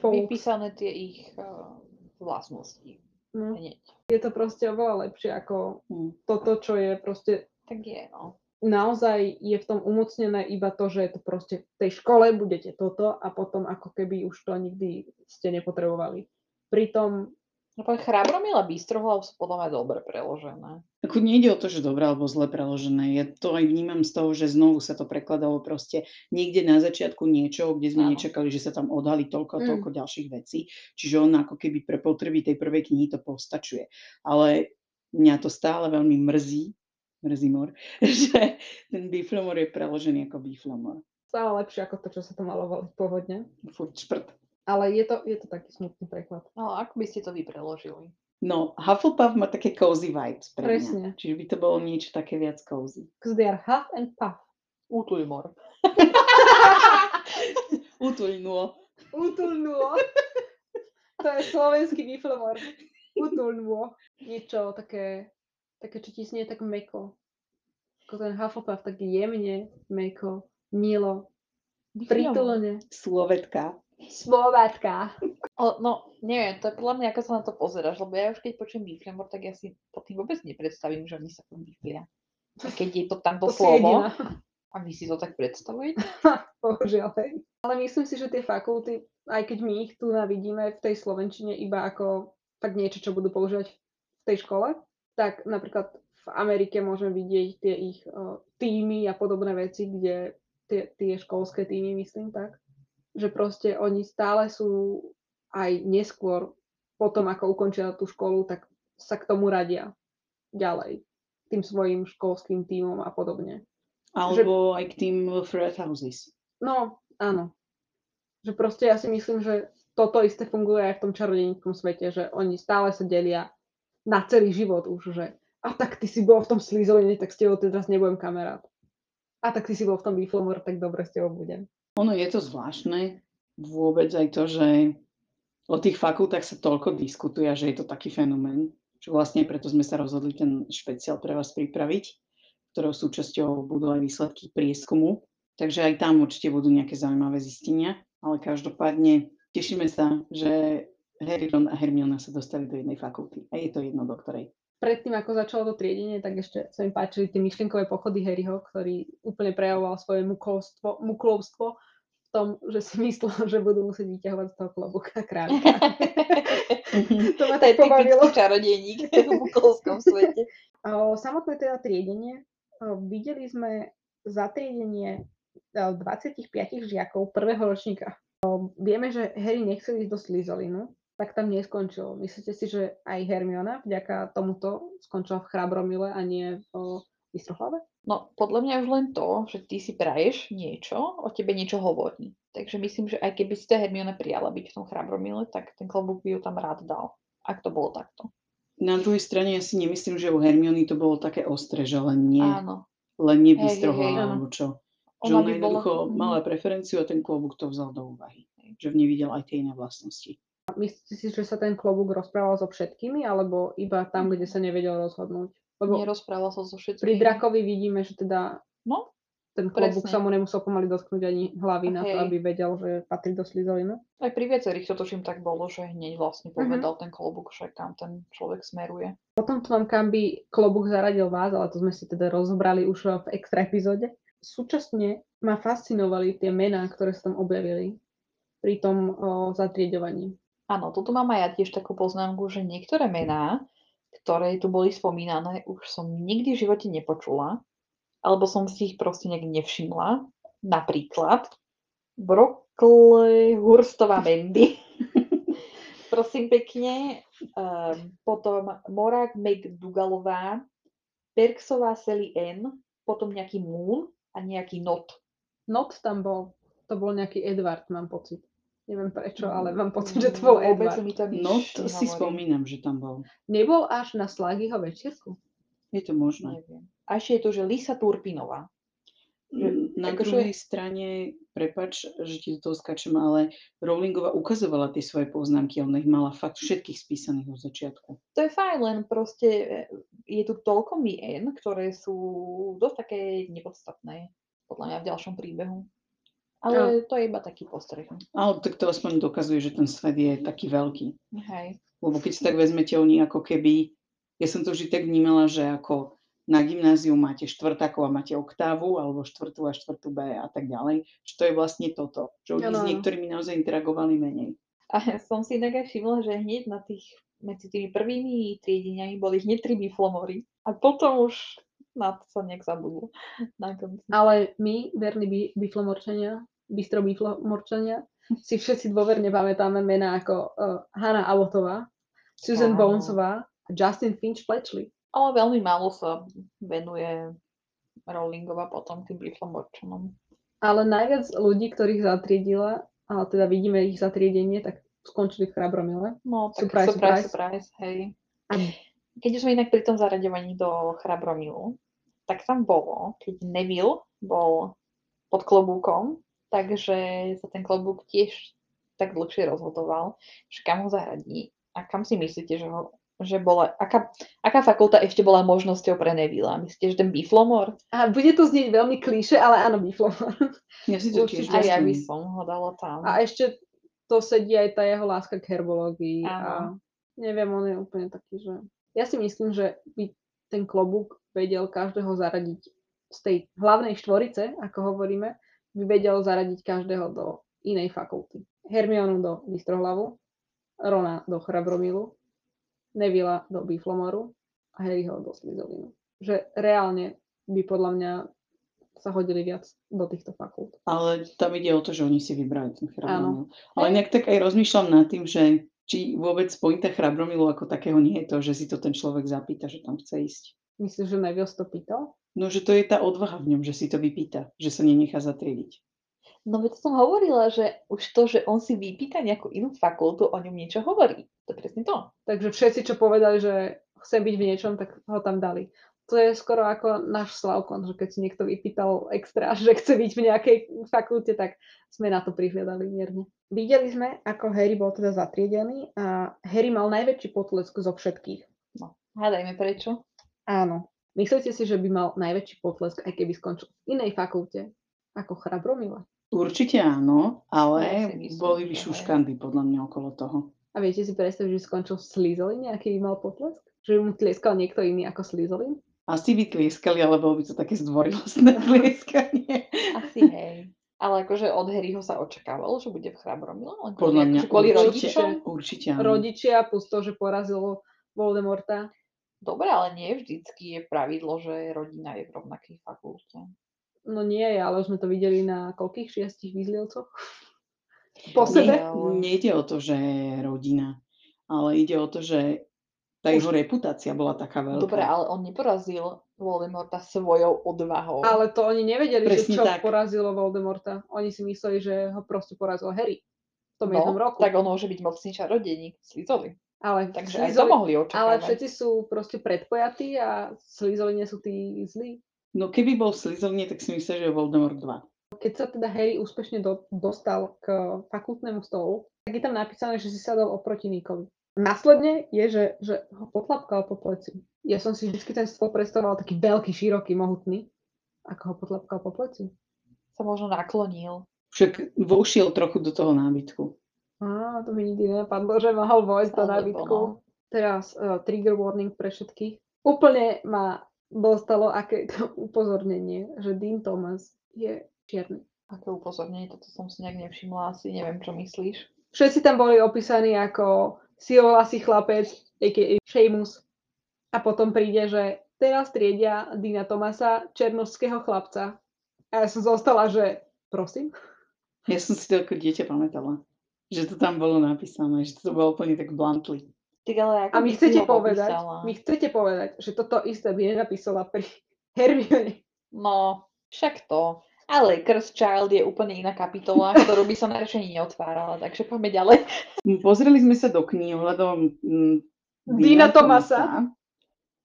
[SPEAKER 3] vypísané tie ich uh, vlastnosti.
[SPEAKER 2] No,
[SPEAKER 3] Hneď.
[SPEAKER 2] je to proste oveľa lepšie ako
[SPEAKER 1] Hm.
[SPEAKER 2] toto, čo je proste
[SPEAKER 3] Tak je, no.
[SPEAKER 2] naozaj je v tom umocnené iba to, že je to proste v tej škole budete toto a potom ako keby už to nikdy ste nepotrebovali. Pritom,
[SPEAKER 3] No povedz, Chrabromil a Bystrohlav sú podľa mňa dobre preložené.
[SPEAKER 1] Ako nejde o to, že dobre alebo zle preložené. Ja to aj vnímam z toho, že znovu sa to prekladalo proste niekde na začiatku niečo, kde sme
[SPEAKER 3] Áno.
[SPEAKER 1] nečakali, že sa tam odhalí toľko a
[SPEAKER 2] Mm.
[SPEAKER 1] toľko ďalších vecí. Čiže on ako keby pre potreby tej prvej knihy to postačuje. Ale mňa to stále veľmi mrzí, Mrzimor, [LAUGHS] že ten biflomor je preložený ako biflomor.
[SPEAKER 2] Stále lepšie ako to, čo sa to malo voliť pôvodne.
[SPEAKER 1] Furt šprt.
[SPEAKER 2] Ale je to, je to taký smutný preklad.
[SPEAKER 3] No, ako by ste to vy preložili?
[SPEAKER 1] No, Hufflepuff má také cozy vibes pre
[SPEAKER 2] Presne.
[SPEAKER 1] mňa. Čiže by to bolo niečo také viac cozy.
[SPEAKER 2] Because they are half and puff.
[SPEAKER 3] Útulmor.
[SPEAKER 1] Utulnuo. [LAUGHS]
[SPEAKER 2] Utulnuo. to je slovenský biflomor. Utulnuo. Niečo také, také, čo ti znie tak meko. Ako ten Hufflepuff, tak jemne, meko, milo, pritulne.
[SPEAKER 1] Slovetka.
[SPEAKER 2] Slovátka.
[SPEAKER 3] O, no, neviem, to je podľa mňa, ako sa na to pozeráš, lebo ja už keď počujem biflemor, tak ja si pod tým vôbec nepredstavím, že oni sa tam biflia. Keď je to tamto
[SPEAKER 2] To
[SPEAKER 3] slovo, a vy si to tak predstavujete? [LAUGHS]
[SPEAKER 2] Bohužiaľ, hej. Ale myslím si, že tie fakulty, aj keď my ich tu vidíme v tej Slovenčine iba ako tak niečo, čo budú používať v tej škole, tak napríklad v Amerike môžeme vidieť tie ich uh, týmy a podobné veci, kde tie, tie školské týmy, myslím tak, že proste oni stále sú aj neskôr, potom ako ukončia tú školu, tak sa k tomu radia ďalej tým svojim školským týmom a podobne.
[SPEAKER 1] Alebo aj k tým frat houses.
[SPEAKER 2] No, áno. Že proste ja si myslím, že toto isté funguje aj v tom čarodenickom svete, že oni stále sa delia na celý život už, že a tak ty si bol v tom slízoline, tak s tebou teraz nebudem kamarát. A tak ty si bol v tom biflomor, tak dobre s tebou budem.
[SPEAKER 1] Ono je to zvláštne, vôbec aj to, že o tých fakultách sa toľko diskutuje, že je to taký fenomén, že vlastne preto sme sa rozhodli ten špeciál pre vás pripraviť, ktorou súčasťou budú aj výsledky prieskumu. Takže aj tam určite budú nejaké zaujímavé zistenia, ale každopádne tešíme sa, že Harry, Ron a Hermiona sa dostali do jednej fakulty a je to jedno do ktorej.
[SPEAKER 2] Predtým, ako začalo to triedenie, tak ešte sa mi páčili tie myšlienkové pochody Harryho, ktorý úplne prejavoval svoje muklovstvo, muklovstvo tom, že si [LAUGHS] myslel, že budú musieť vyťahovať z toho klobúka králika. [LAUGHS] to ma
[SPEAKER 3] to je
[SPEAKER 2] pobavilo.
[SPEAKER 3] čarodejník [LAUGHS] v bukovskom svete.
[SPEAKER 2] O, Samotné teda triedenie. Videli sme zatriedenie o, 25 žiakov prvého ročníka. Vieme, že Harry nechcel ísť do Slytherinu, tak tam neskončil. Myslíte si, že aj Hermiona vďaka tomuto skončila v Chrabromile a nie v Bystrohlave?
[SPEAKER 3] No, podľa mňa už len to, že ty si praješ niečo, o tebe niečo hovorí. Takže myslím, že aj keby si to Hermiona prijala byť v tom chrabromile, tak ten klobúk by ju tam rád dal. Ak to bolo takto.
[SPEAKER 1] Na druhej strane ja si nemyslím, že u Hermiony to bolo také ostré, že len nie,
[SPEAKER 3] Áno.
[SPEAKER 1] len
[SPEAKER 2] áno.
[SPEAKER 1] alebo čo. Že
[SPEAKER 3] Ona
[SPEAKER 1] ona
[SPEAKER 3] by bola-
[SPEAKER 1] jednoducho
[SPEAKER 3] Mhm.
[SPEAKER 1] mala preferenciu a ten klobúk to vzal do úvahy. Že v nej videl aj tie iné vlastnosti.
[SPEAKER 2] Myslíte si, že sa ten klobúk rozprával so všetkými, alebo iba tam, kde sa nevedel rozhodnúť? Lebo
[SPEAKER 3] Nerozprával som so všetkými.
[SPEAKER 2] pri Drakovi vidíme, že teda
[SPEAKER 3] No,
[SPEAKER 2] ten klobúk sa mu nemusel pomaly dotknúť ani hlavy na to, aby vedel, že patrí do Slytherinu.
[SPEAKER 3] aj pri viacerých to tuším tak bolo, že hneď vlastne
[SPEAKER 2] Mhm.
[SPEAKER 3] povedal ten klobúk, že kam ten človek smeruje.
[SPEAKER 2] Potom tu mám, kam by klobúk zaradil vás, ale to sme si teda rozobrali už v extra epizóde. Súčasne ma fascinovali tie mená, ktoré sa tam objavili pri tom o, zatrieďovaní.
[SPEAKER 3] Áno, toto mám aj ja tiež takú poznámku, že niektoré mená, ktoré tu boli spomínané, už som nikdy v živote nepočula, alebo som si ich proste nejak nevšimla. Napríklad Brokle Hurstová Mendy. [LAUGHS] Prosím pekne. Um, potom Morák McDougalová, Perksová Sally N, potom nejaký Moon a nejaký Not.
[SPEAKER 2] Not tam bol, to bol nejaký Edward, mám pocit. Neviem prečo, ale mám pocit, že to bol
[SPEAKER 3] Mm, Vôbec
[SPEAKER 2] Edward.
[SPEAKER 3] mi to nič
[SPEAKER 1] No, to si
[SPEAKER 3] nehovorí.
[SPEAKER 1] spomínam, že tam bol.
[SPEAKER 2] Nebol až na Slagyho večierku.
[SPEAKER 1] Je to možné.
[SPEAKER 3] Neviem. A ešte je tu, že Lisa Turpinová.
[SPEAKER 1] Mm, Na
[SPEAKER 3] akože-
[SPEAKER 1] druhej strane, prepač, že ti do toho skačem, ale Rowlingová ukazovala tie svoje poznámky ona ich mala fakt všetkých spísaných od začiatku.
[SPEAKER 3] To je fajn, len proste e, je tu toľko mien, ktoré sú dosť také nepodstatné, podľa mňa v ďalšom príbehu. Ale to je iba taký postreh.
[SPEAKER 1] Ale tak to aspoň dokazuje, že ten svet je taký veľký.
[SPEAKER 3] Hej.
[SPEAKER 1] Lebo keď si tak vezmete, oni ako keby, ja som to vždy tak vnímala, že ako na gymnáziu máte štvrtákov a máte oktávu, alebo štvrtú a štvrtú B a tak ďalej, že to je vlastne toto, že oni
[SPEAKER 2] Áno,
[SPEAKER 1] s niektorými naozaj interagovali menej.
[SPEAKER 3] A som si inak aj všimla, že hneď na tých, medzi tými prvými triedeniami boli hneď tri biflomory. A potom už na to sa nejak zabudlo. [LAUGHS] Na konci.
[SPEAKER 2] Ale my, verní bi- biflomorčania, bystro biflomorčania, si všetci dôverne pamätáme mená ako uh, Hanna Abbotová, Susan
[SPEAKER 3] Áno.
[SPEAKER 2] Bonesová a Justin Finch Fletchley.
[SPEAKER 3] Ale veľmi málo sa venuje Rowlingova potom tým Biflomorčanom.
[SPEAKER 2] Ale najviac ľudí, ktorých zatriedila, ale teda vidíme ich zatriedenie, tak skončili v Chrabromile.
[SPEAKER 3] No, tak
[SPEAKER 2] Surprise,
[SPEAKER 3] surprise, surprise,
[SPEAKER 2] surprise.
[SPEAKER 3] hej.
[SPEAKER 2] A
[SPEAKER 3] Keď už sme inak pri tom zaraďovaní do Chrabromilu, tak tam bolo, keď Neville bol pod klobúkom, takže sa ten klobúk tiež tak dlhšie rozhodoval, že kam ho zaradí. A kam si myslíte, že, ho, že bola, aká, aká fakulta ešte bola možnosťou pre Nevilla? Myslíte, že ten Biflomor?
[SPEAKER 2] A bude to znieť veľmi klíše, ale áno, Biflomor.
[SPEAKER 1] Ja si to
[SPEAKER 2] Určite.
[SPEAKER 3] A ja by som ho dala tam.
[SPEAKER 2] A ešte to sedí aj tá jeho láska k herbológii. A
[SPEAKER 3] Áno.
[SPEAKER 2] neviem, on je úplne taký, že... Ja si myslím, že by ten klobúk vedel každého zaradiť z tej hlavnej štvorice, ako hovoríme, by vedel zaradiť každého do inej fakulty. Hermionu do Bystrohlavu, Rona do Chrabromilu, Nevilla do Biflomoru a Harryho do Slytherinu. Že reálne by podľa mňa sa hodili viac do týchto fakult.
[SPEAKER 1] Ale tam ide o to, že oni si vybrali ten
[SPEAKER 2] Áno.
[SPEAKER 1] Chrabromil. Ale nejak tak aj rozmýšľam nad tým, že či vôbec pointa Chrabromilu ako takého nie je to, že si to ten človek zapýta, že tam chce ísť.
[SPEAKER 2] Myslíš, že si to pýtal?
[SPEAKER 1] No, že to je tá odvaha v ňom, že si to vypýta, že sa nenechá zatriediť.
[SPEAKER 3] No veď som hovorila, že už to, že on si vypýta nejakú inú fakultu, o ňom niečo hovorí. To je presne to.
[SPEAKER 2] Takže všetci, čo povedali, že chcem byť v niečom, tak ho tam dali. To je skoro ako náš Slavkon, že keď si niekto vypýtal extra, [LAUGHS] že chce byť v nejakej fakulte, tak sme na to prihľadali mierne. Videli sme, ako Harry bol teda zatriedený a Harry mal najväčší potlesk zo všetkých.
[SPEAKER 3] Hádajme prečo.
[SPEAKER 2] Áno. Myslíte si, že by mal najväčší potlesk, aj keby skončil v inej fakulte ako Chrabromile?
[SPEAKER 1] Určite áno, ale
[SPEAKER 3] Ja myslím,
[SPEAKER 1] boli by
[SPEAKER 3] že
[SPEAKER 1] šuškandy podľa mňa okolo toho.
[SPEAKER 2] A viete si predstaviť, že skončil v Slytherin, aký by mal potlesk? Že by mu tlieskal niekto iný ako Slytherin?
[SPEAKER 1] Asi by tlieskali, ale bolo by to také zdvorilostné [LAUGHS] tlieskanie.
[SPEAKER 3] Asi hej. Ale akože od Harryho sa očakávalo, že bude v Chrabromile?
[SPEAKER 1] Podľa mňa
[SPEAKER 3] akože kvôli
[SPEAKER 1] určite,
[SPEAKER 3] rodičom?
[SPEAKER 1] určite áno.
[SPEAKER 2] Rodičia plus to, že porazilo Voldemorta.
[SPEAKER 3] Dobre, ale nie vždycky je pravidlo, že rodina je v rovnakej fakulte.
[SPEAKER 2] No nie ale už sme to videli na koľkých šiestich výzlievcoch? [LAUGHS] Po
[SPEAKER 3] Nie,
[SPEAKER 2] sebe?
[SPEAKER 1] Nejde o to, že je rodina, ale ide o to, že tá jeho reputácia bola taká veľká.
[SPEAKER 3] Dobre, ale on neporazil Voldemorta svojou odvahou.
[SPEAKER 2] Ale to oni nevedeli,
[SPEAKER 1] Presne
[SPEAKER 2] že čo
[SPEAKER 1] tak.
[SPEAKER 2] porazilo Voldemorta. Oni si mysleli, že ho proste porazil Harry v tom jednom
[SPEAKER 3] no,
[SPEAKER 2] roku.
[SPEAKER 3] tak on môže byť mocný čarodejník. Slizoli.
[SPEAKER 2] Ale,
[SPEAKER 3] Takže aj to mohli
[SPEAKER 2] ale
[SPEAKER 3] očakávať.
[SPEAKER 2] všetci sú proste predpojatí a Slytherin sú tí zlí.
[SPEAKER 1] No keby bol Slytherin, tak si myslel, že je Voldemort 2.
[SPEAKER 2] Keď sa teda Harry úspešne do, dostal k fakultnému stolu, tak je tam napísané, že si sadol oproti Nikovi. Následne je, že, že ho potlapkal po pleci. Ja som si vždy ten stôl predstavoval taký veľký, široký, mohutný. Ako ho potlapkal po pleci.
[SPEAKER 3] Sa možno naklonil.
[SPEAKER 1] Však vošiel trochu do toho nábytku.
[SPEAKER 2] Á, to mi nikdy nenapadlo, že mohol vojsť do nábytku.
[SPEAKER 3] no.
[SPEAKER 2] Teraz uh, trigger warning pre všetkých. Úplne ma dostalo aké to upozornenie, že Dean Thomas je čierny.
[SPEAKER 3] Aké upozornenie, toto som si nejak nevšimla, asi neviem, čo myslíš.
[SPEAKER 2] Všetci tam boli opísaní ako silovlasý chlapec, a.k.a. Seamus. A potom príde, že teraz triedia Dina Tomasa, černovského chlapca. A ja som zostala, že prosím.
[SPEAKER 1] Ja som si to ako dieťa pamätala. Že to tam bolo napísané, že to bolo úplne tak bluntly.
[SPEAKER 3] Ty ale ako
[SPEAKER 2] A
[SPEAKER 3] si
[SPEAKER 2] chcete povedať, mi chcete povedať, že toto isté by nenapísala pri [LAUGHS] Hermione.
[SPEAKER 3] No, však to. Ale Curse Child je úplne iná kapitola, [LAUGHS] ktorú by som najradšej ani neotvárala, takže poďme ďalej.
[SPEAKER 1] Pozreli sme sa do kníh ohľadom mm,
[SPEAKER 2] Dina Thomasa.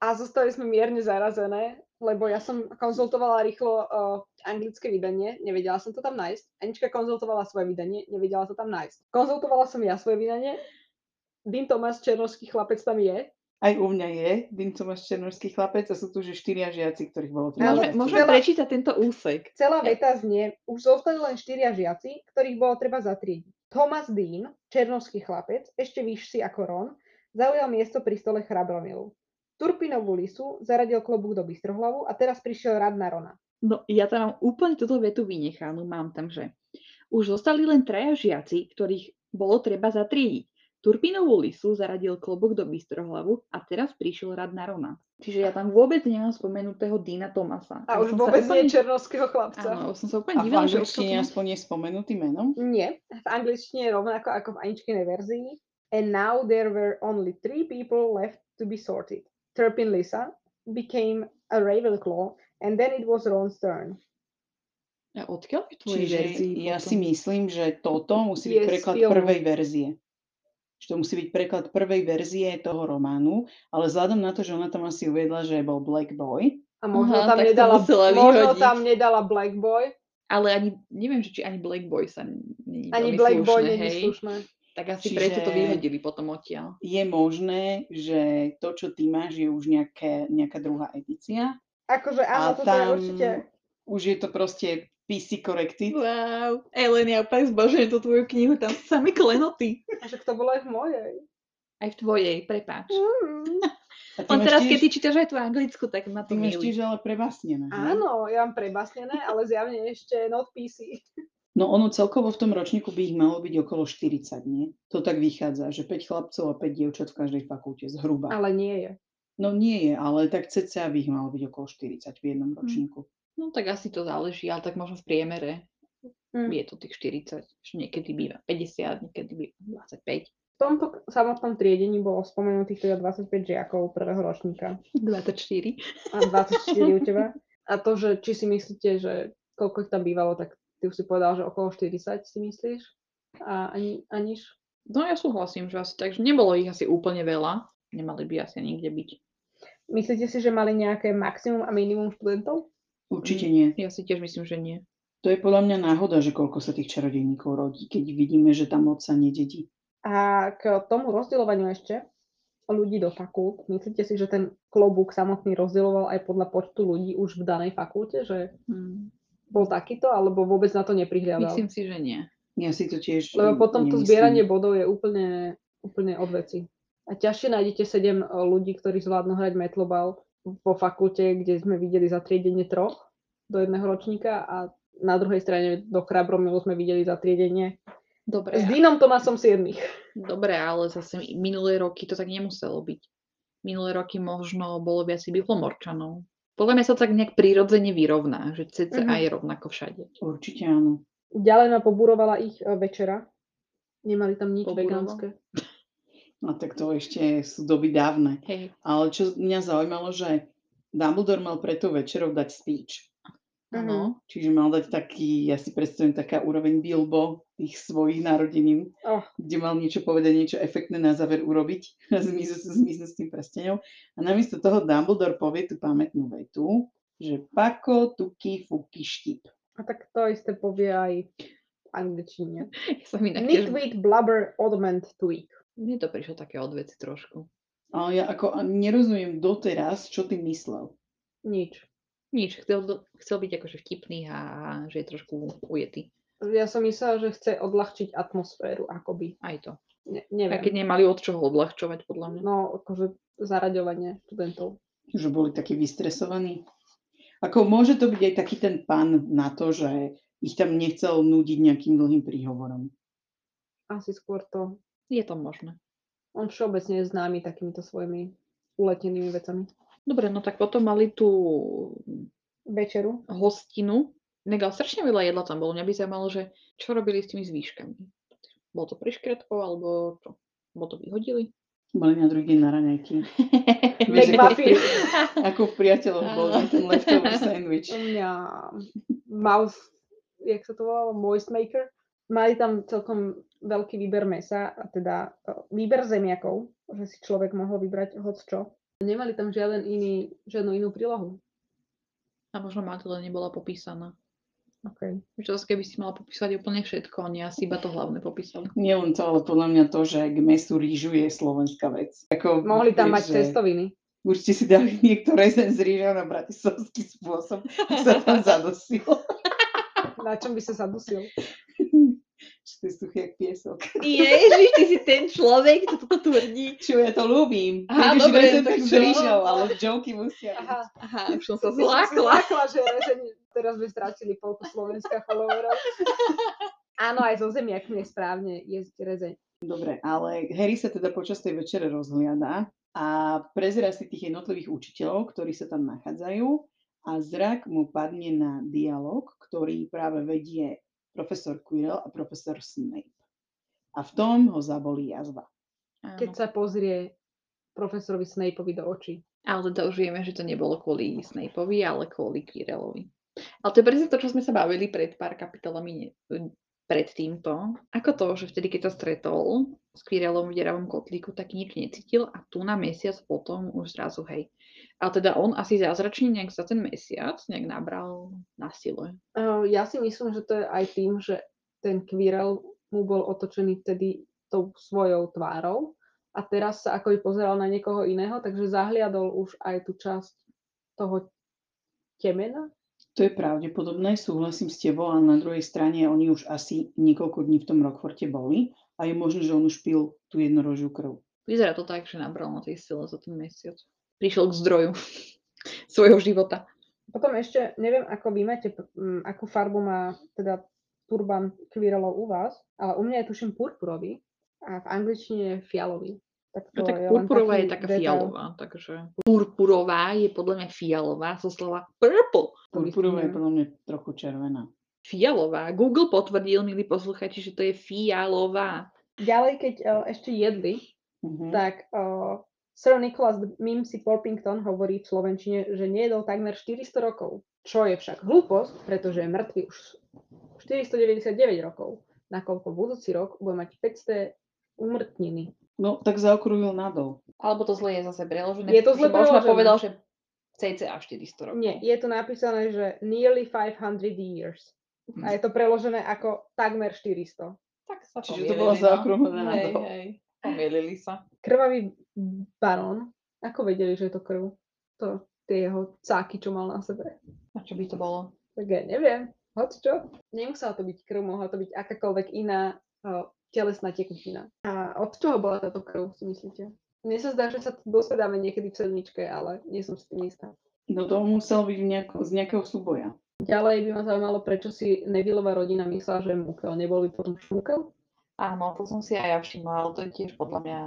[SPEAKER 2] A zostali sme mierne zarazené, lebo ja som konzultovala rýchlo uh, anglické vydanie, nevedela som to tam nájsť. Anička konzultovala svoje vydanie, nevedela to tam nájsť. Konzultovala som ja svoje vydanie, Dean Thomas, černovský chlapec tam je.
[SPEAKER 1] Aj u mňa je Dean Tomáš Černorský chlapec a sú tu že štyria žiaci, ktorých bolo treba.
[SPEAKER 3] Môžeme, môžeme prečítať tento úsek.
[SPEAKER 2] Celá veta znie, už zostali len štyria žiaci, ktorých bolo treba zatriediť. Thomas Dean, černovský chlapec, ešte vyšší ako Ron, zaujal miesto pri stole Chrabromilu. Turpinovú lisu zaradil klobúk do Bystrohlavu a teraz prišiel rad na Rona.
[SPEAKER 3] No, ja tam mám úplne túto vetu vynechanú. Mám tam, že už zostali len traja žiaci, ktorých bolo treba zatriediť. Turpinovú lisu zaradil klobúk do Bystrohlavu a teraz prišiel rad na Rona. Čiže ja tam vôbec nemám spomenutého Dina Tomasa.
[SPEAKER 2] A
[SPEAKER 3] Ja
[SPEAKER 2] už
[SPEAKER 3] som
[SPEAKER 2] vôbec nie
[SPEAKER 3] úplne-
[SPEAKER 2] černovského chlapca.
[SPEAKER 3] Áno, som sa
[SPEAKER 1] A
[SPEAKER 3] úplne
[SPEAKER 1] v
[SPEAKER 3] divila, že
[SPEAKER 1] angličtine
[SPEAKER 3] odkiaľ to-
[SPEAKER 1] aspoň je spomenutý menom.
[SPEAKER 2] Nie, v angličtine je rovnako ako v aničkinej verzii. And now there were only three people left to be sorted. Turpin Lisa became a Ravenclaw and then it was Ron's turn.
[SPEAKER 3] A odkiaľ je tvojej
[SPEAKER 1] Čiže
[SPEAKER 3] verzii
[SPEAKER 1] ja
[SPEAKER 3] potom?
[SPEAKER 1] si myslím, že toto musí byť
[SPEAKER 2] Je
[SPEAKER 1] preklad
[SPEAKER 2] filmu.
[SPEAKER 1] prvej verzie. Že to musí byť preklad prvej verzie toho románu, ale vzhľadom na to, že ona tam asi uviedla, že bol Black Boy,
[SPEAKER 2] A možno,
[SPEAKER 3] Aha,
[SPEAKER 2] tam, nedala, možno tam nedala Black Boy,
[SPEAKER 3] Ale ani, neviem, či ani Black Boy sa nie
[SPEAKER 2] ani Black Boy
[SPEAKER 3] slušné,
[SPEAKER 2] není
[SPEAKER 3] hej.
[SPEAKER 2] slušné.
[SPEAKER 3] Tak asi
[SPEAKER 1] Čiže-
[SPEAKER 3] preto to vyhodili potom odtiaľ.
[SPEAKER 1] je možné, že to, čo ty máš, je už nejaké, nejaká druhá edícia.
[SPEAKER 2] Akože áno,
[SPEAKER 1] a
[SPEAKER 2] toto je
[SPEAKER 1] tam
[SPEAKER 2] určite...
[SPEAKER 1] už je to proste PC corrected.
[SPEAKER 3] Wow. Ellen, ja úplne zbožujem tú tvoju knihu, tam sú sami klenoty.
[SPEAKER 2] A však to bolo aj v mojej.
[SPEAKER 3] Aj v tvojej, prepáč.
[SPEAKER 2] Mm.
[SPEAKER 1] Ty
[SPEAKER 3] On teraz,
[SPEAKER 1] tiež,
[SPEAKER 3] keď ty čítaš aj tú anglickú, tak ma
[SPEAKER 1] ty
[SPEAKER 3] to
[SPEAKER 1] máš
[SPEAKER 3] milí.
[SPEAKER 1] tiež ale prebásnené. hej?
[SPEAKER 2] Áno, ja mám prebasnené, ale zjavne ešte not PC.
[SPEAKER 1] No ono celkovo v tom ročníku by ich malo byť okolo 40, nie? To tak vychádza, že 5 chlapcov a 5 dievčat v každej fakulte, zhruba.
[SPEAKER 2] Ale nie je.
[SPEAKER 1] No nie je, ale tak cca by ich malo byť okolo 40 v jednom
[SPEAKER 3] Hm.
[SPEAKER 1] ročníku.
[SPEAKER 3] No tak asi to záleží, ale tak možno v priemere
[SPEAKER 2] Mm.
[SPEAKER 3] je to tých 40, že niekedy býva 50, niekedy býva 25.
[SPEAKER 2] V tomto samotnom triedení bolo spomenutých teda 25 žiakov prvého ročníka
[SPEAKER 3] 24.
[SPEAKER 2] a 24 u teba. [LAUGHS] A to, že či si myslíte, že koľko ich tam bývalo, tak ty už si povedal, že okolo 40 si myslíš? A ani, aniž?
[SPEAKER 3] No ja súhlasím, že asi tak, že nebolo ich asi úplne veľa. Nemali by asi nikde byť.
[SPEAKER 2] Myslíte si, že mali nejaké maximum a minimum študentov?
[SPEAKER 1] Určite nie.
[SPEAKER 3] Ja si tiež myslím, že nie.
[SPEAKER 1] To je podľa mňa náhoda, že koľko sa tých čarodejníkov rodí, keď vidíme, že tam moc sa nededí.
[SPEAKER 2] A k tomu rozdielovaniu ešte ľudí do fakult, myslíte si, že ten klobúk samotný rozdieloval aj podľa počtu ľudí už v danej fakulte, že
[SPEAKER 3] Hmm.
[SPEAKER 2] Bol takýto, alebo vôbec na to neprihľadal?
[SPEAKER 3] Myslím si, že nie.
[SPEAKER 1] Ja si to tiež
[SPEAKER 2] Lebo potom to
[SPEAKER 1] nemyslím.
[SPEAKER 2] zbieranie bodov je úplne, úplne od veci. A ťažšie nájdete 7 ľudí, ktorí zvládnu hrať metlobal po fakulte, kde sme videli zatriedenie troch do jedného ročníka a na druhej strane do Chrabromilu sme videli zatriedenie
[SPEAKER 3] Dobre,
[SPEAKER 2] s Dínom Tomasom 7.
[SPEAKER 3] dobre, ale zase mi- minulé roky to tak nemuselo byť. Minulé roky možno bolo viac bihlomorčanov. Podľa mňa sa to tak nejak prirodzene vyrovná, že CCA
[SPEAKER 2] Mhm.
[SPEAKER 3] je rovnako všade.
[SPEAKER 1] Určite áno.
[SPEAKER 2] Ďalej ma pobúrovala ich e, večera. Nemali tam nič vegánske.
[SPEAKER 1] A tak to ešte sú doby dávne.
[SPEAKER 3] Hej,
[SPEAKER 1] Ale čo mňa zaujímalo, že Dumbledore mal preto večerov dať speech.
[SPEAKER 3] Áno.
[SPEAKER 1] Čiže mal dať taký, ja si predstavím, taká úroveň Bilbo tých svojich narodenín,
[SPEAKER 2] Oh,
[SPEAKER 1] kde mal niečo povedať, niečo efektné na záver urobiť [LAUGHS] a zmiznúť zmiznúť s tým prsteňom. A namiesto toho Dumbledore povie tú pamätnú vetu, že pako, tuky, fuky, štip.
[SPEAKER 2] a tak to isté povie aj v angličtine. [LAUGHS]
[SPEAKER 3] Ja som inak tiež...
[SPEAKER 2] Nitwit, blubber, oddment, tweak.
[SPEAKER 3] Mne to prišlo také odveci trošku.
[SPEAKER 1] Ale ja ako a nerozumiem doteraz, čo ty myslel.
[SPEAKER 2] Nič.
[SPEAKER 3] Nič, chcel, chcel byť akože vtipný a že je trošku ujetý.
[SPEAKER 2] Ja som myslela, že chce odľahčiť atmosféru, akoby.
[SPEAKER 3] Aj to.
[SPEAKER 2] Ne,
[SPEAKER 3] A
[SPEAKER 2] neviem.
[SPEAKER 3] keď nemali od čoho odľahčovať, podľa mňa.
[SPEAKER 2] No, akože zaraďovanie študentov.
[SPEAKER 1] Že boli takí vystresovaní. Ako môže to byť aj taký ten pán na to, že ich tam nechcel núdiť nejakým dlhým príhovorom.
[SPEAKER 2] Asi skôr to.
[SPEAKER 3] Je to možné.
[SPEAKER 2] On všeobecne je známy takýmito svojimi uletenými vecami.
[SPEAKER 3] Dobre, no tak potom mali tú
[SPEAKER 2] Večeru.
[SPEAKER 3] hostinu. Mega strašne veľa jedla tam bolo. Mňa by zaujímalo, že čo robili s tými zvýškami. Bolo to pri škretkou, alebo čo? Bolo to vyhodili?
[SPEAKER 1] Boli na druhý deň na raňajky. [LAUGHS] Vieš, ako, pri- ako v priateľoch bol ten leftover sandwich.
[SPEAKER 2] Mňa mouth, jak sa to volalo, moist maker. Mali tam celkom veľký výber mesa, a teda e, výber zemiakov, že si človek mohol vybrať hoc čo. Nemali tam žiaden iný, žiadnu inú prílohu.
[SPEAKER 3] A možno Magdalena nebola popísaná.
[SPEAKER 2] Okay.
[SPEAKER 3] Že zase keby si mala popísať úplne všetko, oni asi iba to hlavné popísali.
[SPEAKER 1] Nie len to, ale podľa mňa to, že k mesu rýžu je slovenská vec. Ako,
[SPEAKER 2] Mohli tam mať
[SPEAKER 1] že
[SPEAKER 2] cestoviny.
[SPEAKER 1] Určite si dali [LAUGHS] niekto rezen z rýžou na bratislavský spôsob, sa tam zadosil. [LAUGHS]
[SPEAKER 2] Na čom by sa zadusil? [LAUGHS]
[SPEAKER 1] Čo to je suchý jak piesok.
[SPEAKER 3] Ježiš, ty si ten človek, čo toto tvrdí.
[SPEAKER 1] Čo ja to ľúbim.
[SPEAKER 3] Aha,
[SPEAKER 1] Keď už
[SPEAKER 3] dobre,
[SPEAKER 1] rezen,
[SPEAKER 3] tak čo?
[SPEAKER 1] ale joky musia byť.
[SPEAKER 2] Aha,
[SPEAKER 3] Aha, už som sa zlákla.
[SPEAKER 2] zlákla, že rezeň, teraz by stratili polku Slovenska followerov. Áno, aj so zemiakmi je správne jesť rezeň.
[SPEAKER 1] Dobre, ale Harry sa teda počas tej večere rozhliada a prezera si tých jednotlivých učiteľov, ktorí sa tam nachádzajú a zrak mu padne na dialog, ktorý práve vedie profesor Quirrell a profesor Snape. A v tom ho zabolí jazva.
[SPEAKER 2] Keď sa pozrie profesorovi Snapeovi do očí.
[SPEAKER 3] Ale teda už vieme, že to nebolo kvôli Snapeovi, ale kvôli Quirrellovi. Ale to je presne to, čo sme sa bavili pred pár kapitolami ne- pred týmto. Ako to, že vtedy, keď sa stretol s Quirrellom v deravom kotlíku, tak nič necítil a tu na mesiac potom už zrazu hej. Ale teda on asi zázračne nejak za ten mesiac nejak nabral na sile.
[SPEAKER 2] Ja si myslím, že to je aj tým, že ten Quirrell mu bol otočený vtedy tou svojou tvárou a teraz sa ako by pozeral na niekoho iného, takže zahliadol už aj tú časť toho temena.
[SPEAKER 1] To je pravdepodobné, súhlasím s tebou, ale na druhej strane oni už asi niekoľko dní v tom Rockforte boli a je možné, že on už pil tú jednorožiu krv.
[SPEAKER 3] Vyzerá to tak, že nabral na tej sile za ten mesiac. Prišiel k zdroju [LAUGHS] svojho života.
[SPEAKER 2] Potom ešte, neviem, ako vy máte, akú farbu má teda turban Quirrellov u vás, ale u mňa je tuším purpurový a v angličtine je fialový. Tak
[SPEAKER 3] No
[SPEAKER 2] to
[SPEAKER 3] tak
[SPEAKER 2] je
[SPEAKER 3] purpurová je taká
[SPEAKER 2] detail.
[SPEAKER 3] fialová, takže purpurová je podľa mňa fialová zo slova purple.
[SPEAKER 1] Purpurová je podľa mňa trochu červená.
[SPEAKER 3] Fialová. Google potvrdil, milí posluchači, že to je fialová.
[SPEAKER 2] Ďalej, keď uh, ešte jedli,
[SPEAKER 1] Mhm.
[SPEAKER 2] tak uh, Sir Nicholas Mimsy Porpington hovorí v Slovenčine, že nejedol takmer 400 rokov. Čo je však hlúposť, pretože je mŕtvy už 499 rokov, nakoľko budúci rok bude mať 500 umrtniny.
[SPEAKER 1] No, tak zaokrúhil nadol.
[SPEAKER 3] Alebo to zle je zase preložené.
[SPEAKER 2] Je to zle
[SPEAKER 3] že Možno
[SPEAKER 2] preložené.
[SPEAKER 3] povedal, že cca 400 rokov.
[SPEAKER 2] Nie, je tu napísané, že nearly 500 years. A je to preložené ako takmer 400.
[SPEAKER 3] Tak sa
[SPEAKER 1] Čiže to bolo
[SPEAKER 3] no.
[SPEAKER 1] zaokrúhlené
[SPEAKER 3] Hej,
[SPEAKER 1] nadol.
[SPEAKER 3] hej. Pomýlili sa.
[SPEAKER 2] Krvavý barón. Ako vedeli, že je to krv? To tie jeho cáky, čo mal na sebe.
[SPEAKER 3] A čo by to bolo?
[SPEAKER 2] Tak ja neviem. Hoď čo? Nemusela to byť krv, mohla to byť akákoľvek iná telesná tekutina. A od čoho bola táto krv, si myslíte? Mne sa zdá, že sa to dosvedáme niekedy v sedmičke, ale nie som si tým istá.
[SPEAKER 1] No to muselo byť nejako, z nejakého súboja.
[SPEAKER 2] Ďalej by ma zaujímalo, prečo si Nevilleová rodina myslela, že je Mukel. Nebol by potom Šmukel?
[SPEAKER 3] Áno, to som si aj ja všimla, ale to je tiež podľa mňa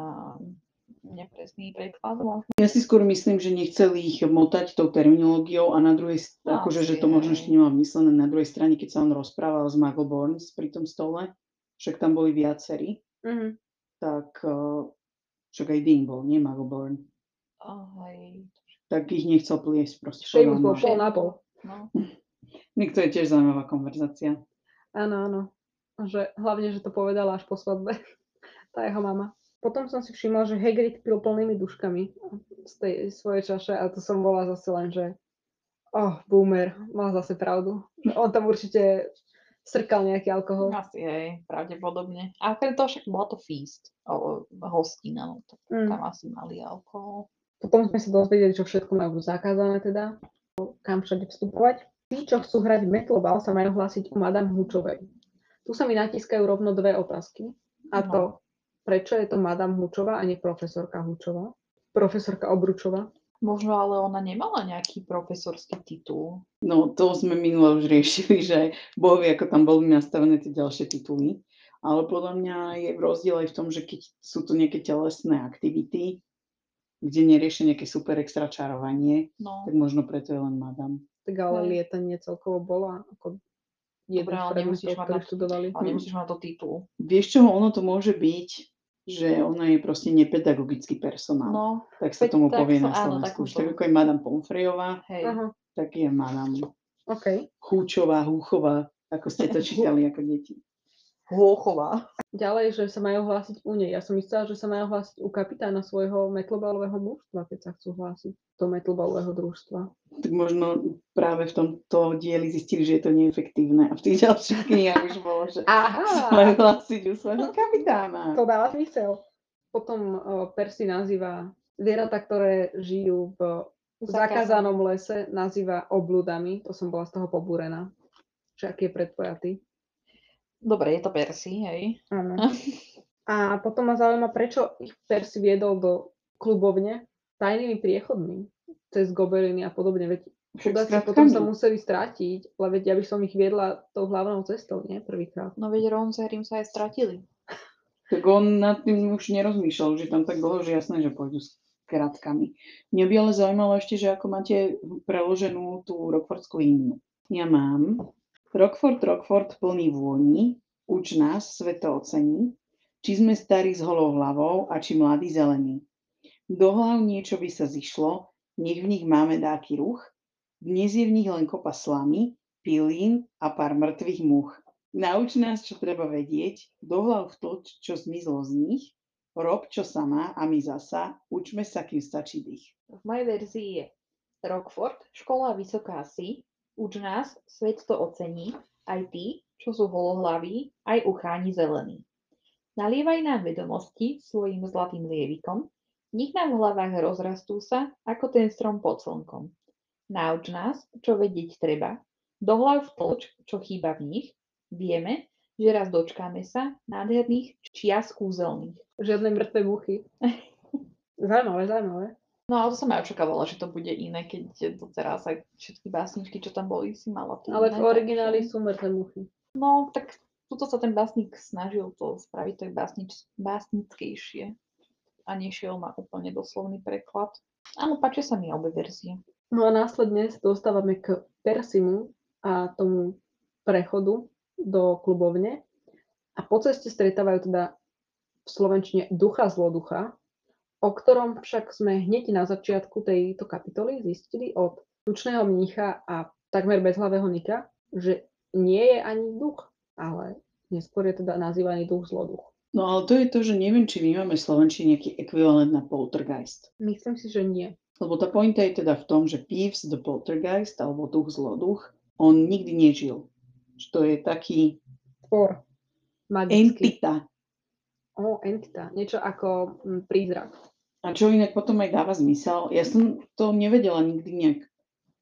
[SPEAKER 3] nepresný preklad. možno.
[SPEAKER 1] Ja si skôr myslím, že nechceli ich motať tou terminológiou a na druhej, s-
[SPEAKER 3] No,
[SPEAKER 1] akože, že to možno ešte nemám myslené, na druhej strane, keď sa on rozprával s Muggleborns pri tom stole, však tam boli viacerí,
[SPEAKER 2] Mhm.
[SPEAKER 1] tak uh, však aj Dean bol, nie Muggleborn,
[SPEAKER 3] Aj,
[SPEAKER 1] tak ich nechcel pliesť proste.
[SPEAKER 2] Seamus bol
[SPEAKER 1] podľa mňa.
[SPEAKER 2] pol na pol.
[SPEAKER 3] no. [LAUGHS]
[SPEAKER 1] Nech to je tiež zaujímavá konverzácia.
[SPEAKER 2] Áno, áno. Že, hlavne, že to povedala až po svadbe. [LAUGHS] Tá jeho mama. Potom som si všimla, že Hagrid pil plnými duškami z tej svojej čaše a to som bola zase len, že oh, boomer, mal zase pravdu. Že On tam určite strkal nejaký alkohol.
[SPEAKER 3] Asi hej, pravdepodobne. A okrem toho však bola to feast, o, hostina, no to
[SPEAKER 2] Mm.
[SPEAKER 3] tam asi mali alkohol.
[SPEAKER 2] Potom sme sa dozvedeli, čo všetko majú zakázané teda, kam všade vstupovať. Tí, čo chcú hrať Metlobal, sa majú hlásiť u Madame Hučovej. Tu sa mi natískajú rovno dve otázky. A
[SPEAKER 3] No.
[SPEAKER 2] to, prečo je to Madame Hučová a nie profesorka Hučová? Profesorka Obručová.
[SPEAKER 3] Možno ale ona nemala nejaký profesorský titul.
[SPEAKER 1] No to sme minule už [LAUGHS] riešili, že Boh vie, ako tam boli nastavené tie ďalšie tituly. Ale podľa mňa je rozdiel aj v tom, že keď sú to nejaké telesné aktivity, kde neriešia nejaké super extra čarovanie,
[SPEAKER 3] No,
[SPEAKER 1] tak možno preto je len madam.
[SPEAKER 2] Tak ale
[SPEAKER 3] Hej.
[SPEAKER 2] lietanie celkovo bolo ako jeden
[SPEAKER 3] Dobre,
[SPEAKER 2] z
[SPEAKER 3] ale nemusíš mať na- ale nemusíš mať to titul.
[SPEAKER 1] Vieš čo, ono to môže byť, že ona je proste nepedagogický personál.
[SPEAKER 3] No,
[SPEAKER 1] tak sa tomu
[SPEAKER 3] tak
[SPEAKER 1] povie na
[SPEAKER 3] áno,
[SPEAKER 1] Slovensku.
[SPEAKER 3] tak
[SPEAKER 1] Už tak
[SPEAKER 3] to-
[SPEAKER 1] ako je madam Pomfrejová,
[SPEAKER 3] hej.
[SPEAKER 1] Tak je madam
[SPEAKER 2] OK.
[SPEAKER 1] Chúčová, Húchová, ako ste to čítali ako deti.
[SPEAKER 3] Hôchová.
[SPEAKER 2] Ďalej, že sa majú hlásiť u nej. Ja som myslela, že sa majú hlásiť u kapitána svojho metlobalového mužstva, keď sa chcú hlásiť do metlobalového družstva.
[SPEAKER 1] Tak možno práve v tomto dieli zistili, že je to neefektívne. A v tých ďalších knihách už bolo, že
[SPEAKER 2] Aha!
[SPEAKER 1] majú hlásiť u svojho kapitána.
[SPEAKER 2] To dáva zmysel. Potom Percy nazýva zvieratá, ktoré žijú v zakázanom lese, nazýva obludami. To som bola z toho pobúrená. Že aký je predpojatý.
[SPEAKER 3] Dobre, je to Percy, hej.
[SPEAKER 2] Áno. [LAUGHS] A potom ma zaujíma, prečo ich Percy viedol do klubovne tajnými priechodmi cez gobeliny a podobne. Veď chudáci potom sa museli strátiť, ale veď ja by som ich viedla tou hlavnou cestou, nie? Prvýkrát.
[SPEAKER 3] No veď Ron s Harrym sa aj stratili.
[SPEAKER 1] Tak on nad tým už nerozmýšľal, že tam tak dlho, že jasné, že pôjdu s kratkami. Mňa by ale zaujímalo ešte, že ako máte preloženú tú Rockfordskú hymnu. Ja mám Rockford, Rockford plný vôni, uč nás, svet to ocení, či sme starí s holou hlavou a či mladí zelení. Do hlav niečo by sa zišlo, nech v nich máme dáky ruch, dnes je v nich len kopa slamy, pilín a pár mŕtvych much. Nauč nás, čo treba vedieť, dohlav to, čo zmizlo z nich, rob, čo sa má a my zasa, učme sa, kým stačí dých.
[SPEAKER 3] V mojej verzii je Rockford, škola vysoká si, uč nás, svet to ocení, aj tí, čo sú holohlaví, aj ucháni zelení. Nalievaj nám vedomosti svojim zlatým lievikom, nech nám v hlavách rozrastú sa, ako ten strom pod slnkom. Nauč nás, čo vedieť treba, dohlav vtlč, čo chýba v nich, vieme, že raz dočkáme sa nádherných čias kúzelných.
[SPEAKER 2] Žiadne mŕtve muchy. [LAUGHS] zaujímavé, zaujímavé.
[SPEAKER 3] No ale to som aj očakávala, že to bude iné, keď doteraz aj všetky básničky, čo tam boli, si mala tu
[SPEAKER 2] Ale v origináli sú mŕtve muchy.
[SPEAKER 3] No, tak tuto sa ten básnik snažil to spraviť tak básnič, básnickejšie a nešiel na úplne doslovný preklad. Áno, páčia sa mi obe verzie.
[SPEAKER 2] No a následne sa dostávame k Persimu a tomu prechodu do klubovne. A po ceste stretávajú teda v Slovenčine ducha zloducha, o ktorom však sme hneď na začiatku tejto kapitoly zistili od tučného mnícha a takmer bezhlavého Nika, že nie je ani duch, ale neskôr je teda nazývaný duch zloduch.
[SPEAKER 1] No ale to je to, že neviem, či my máme v Slovenčine nejaký ekvivalent na poltergeist.
[SPEAKER 2] Myslím si, že nie.
[SPEAKER 1] Lebo tá pointa je teda v tom, že Peeves the Poltergeist, alebo duch zloduch, on nikdy nežil. Že to je taký
[SPEAKER 2] Tvor. Magický.
[SPEAKER 1] entita.
[SPEAKER 2] O, entita. Niečo ako mm, prízrak.
[SPEAKER 1] A čo inak potom aj dáva zmysel. Ja som to nevedela nikdy nejak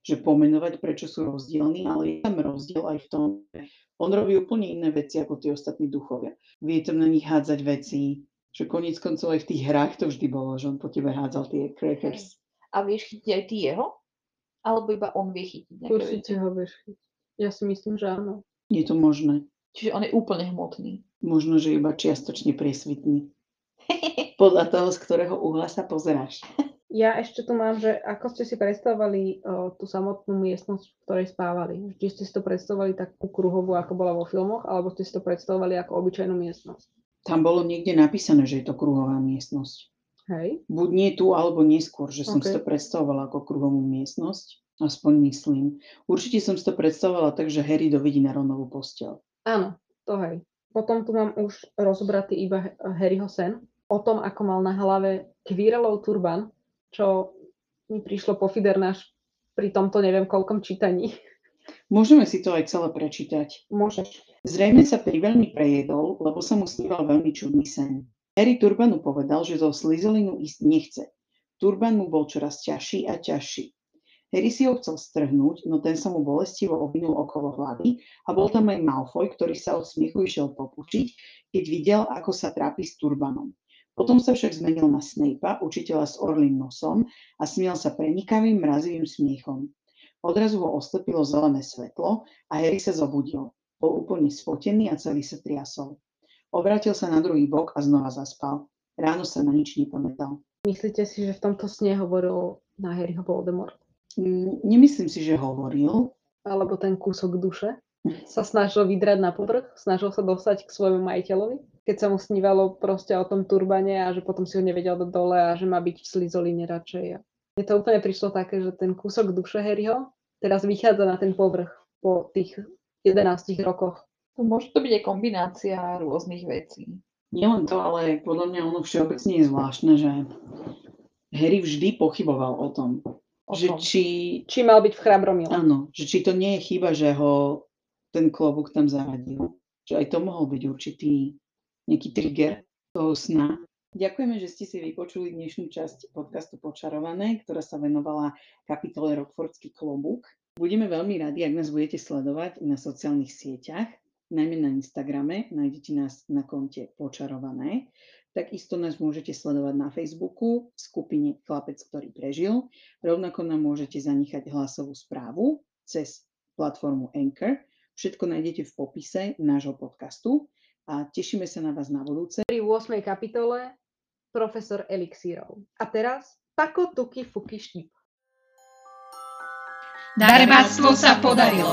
[SPEAKER 1] že pomenovať, prečo sú rozdielni, ale je tam rozdiel aj v tom, že on robí úplne iné veci ako tí ostatní duchovia. Vie tam na nich hádzať veci, že koniec koncov aj v tých hrách to vždy bolo, že on po tebe hádzal tie crackers.
[SPEAKER 3] A vieš chytiť aj ty jeho? Alebo iba on vie chytiť nejaké
[SPEAKER 2] Určite ho vieš chytiť. Ja si myslím, že áno.
[SPEAKER 1] Je to možné.
[SPEAKER 3] Čiže on je úplne hmotný.
[SPEAKER 1] Možno, že iba čiastočne priesvitný. [LAUGHS] Podľa toho, z ktorého uhla sa pozeráš.
[SPEAKER 2] Ja ešte tu mám, že ako ste si predstavovali o, tú samotnú miestnosť, v ktorej spávali. Či ste si to predstavovali takú kruhovú, ako bola vo filmoch, alebo ste si to predstavovali ako obyčajnú miestnosť.
[SPEAKER 1] Tam bolo niekde napísané, že je to kruhová miestnosť.
[SPEAKER 2] Hej?
[SPEAKER 1] Buď nie tu, alebo neskôr, že som si to predstavovala ako kruhovú miestnosť. Aspoň myslím. Určite som si to predstavovala tak, že Harry dovidí na Ronovú posteľ.
[SPEAKER 2] Áno, to hej. Potom tu mám už rozobratý iba Harryho sen o tom, ako mal na hlave kvírelov turban, čo mi prišlo pofidernáš pri tomto neviem koľkom čítaní.
[SPEAKER 1] Môžeme si to aj celé prečítať.
[SPEAKER 2] Môžeš.
[SPEAKER 1] Zrejme sa priveľmi prejedol, lebo sa mu sníval veľmi čudný sen. Harry Turbanu povedal, že zo Slytherinu ísť nechce. Turban mu bol čoraz ťažší a ťažší. Harry si ho chcel strhnúť, no ten sa mu bolestivo ovinul okolo hlavy a bol tam aj Malfoy, ktorý sa od smiechu išiel popučiť, keď videl, ako sa trápi s turbanom. Potom sa však zmenil na Snape'a, učiteľa s orlým nosom a smiel sa prenikavým, mrazivým smiechom. Odrazu ho oslepilo zelené svetlo a Harry sa zobudil. Bol úplne spotený a celý sa triasol. Obrátil sa na druhý bok a znova zaspal. Ráno sa na nič nepamätal.
[SPEAKER 2] Myslíte si, že v tomto sne hovoril na Harryho Voldemort?
[SPEAKER 1] Mm, Nemyslím si, že hovoril.
[SPEAKER 2] Alebo ten kúsok duše sa snažil vydrať na povrch, snažil sa dostať k svojmu majiteľovi, keď sa mu snívalo proste o tom turbane a že potom si ho nevedel dať dole a že má byť v Slizoline radšej. A mne to úplne prišlo také, že ten kúsok duše Harryho teraz vychádza na ten povrch po tých 11 rokoch.
[SPEAKER 3] Môže to byť aj kombinácia rôznych vecí.
[SPEAKER 1] Nielen to, ale podľa mňa ono všeobecne je zvláštne, že Harry vždy pochyboval o tom,
[SPEAKER 3] O
[SPEAKER 1] že
[SPEAKER 3] tom.
[SPEAKER 1] či,
[SPEAKER 2] Či mal byť v chrabromile.
[SPEAKER 1] áno, že či to nie je chyba, že ho ten klobúk tam zaradil. Že aj to mohol byť určitý nejaký trigger toho sna. Ďakujeme, že ste si vypočuli dnešnú časť podcastu Počarované, ktorá sa venovala kapitole Rockfordský klobúk. Budeme veľmi radi, ak nás budete sledovať na sociálnych sieťach, najmä na Instagrame, nájdete nás na konte Počarované. Takisto nás môžete sledovať na Facebooku v skupine Chlapec, ktorý prežil. Rovnako nám môžete zanechať hlasovú správu cez platformu Anchor. Všetko nájdete v popise nášho podcastu a tešíme sa na vás na budúce.
[SPEAKER 2] Pri 8. kapitole profesor elixírov. A teraz Pako Tuki Fuki Štip.
[SPEAKER 4] Darebáctvo sa podarilo.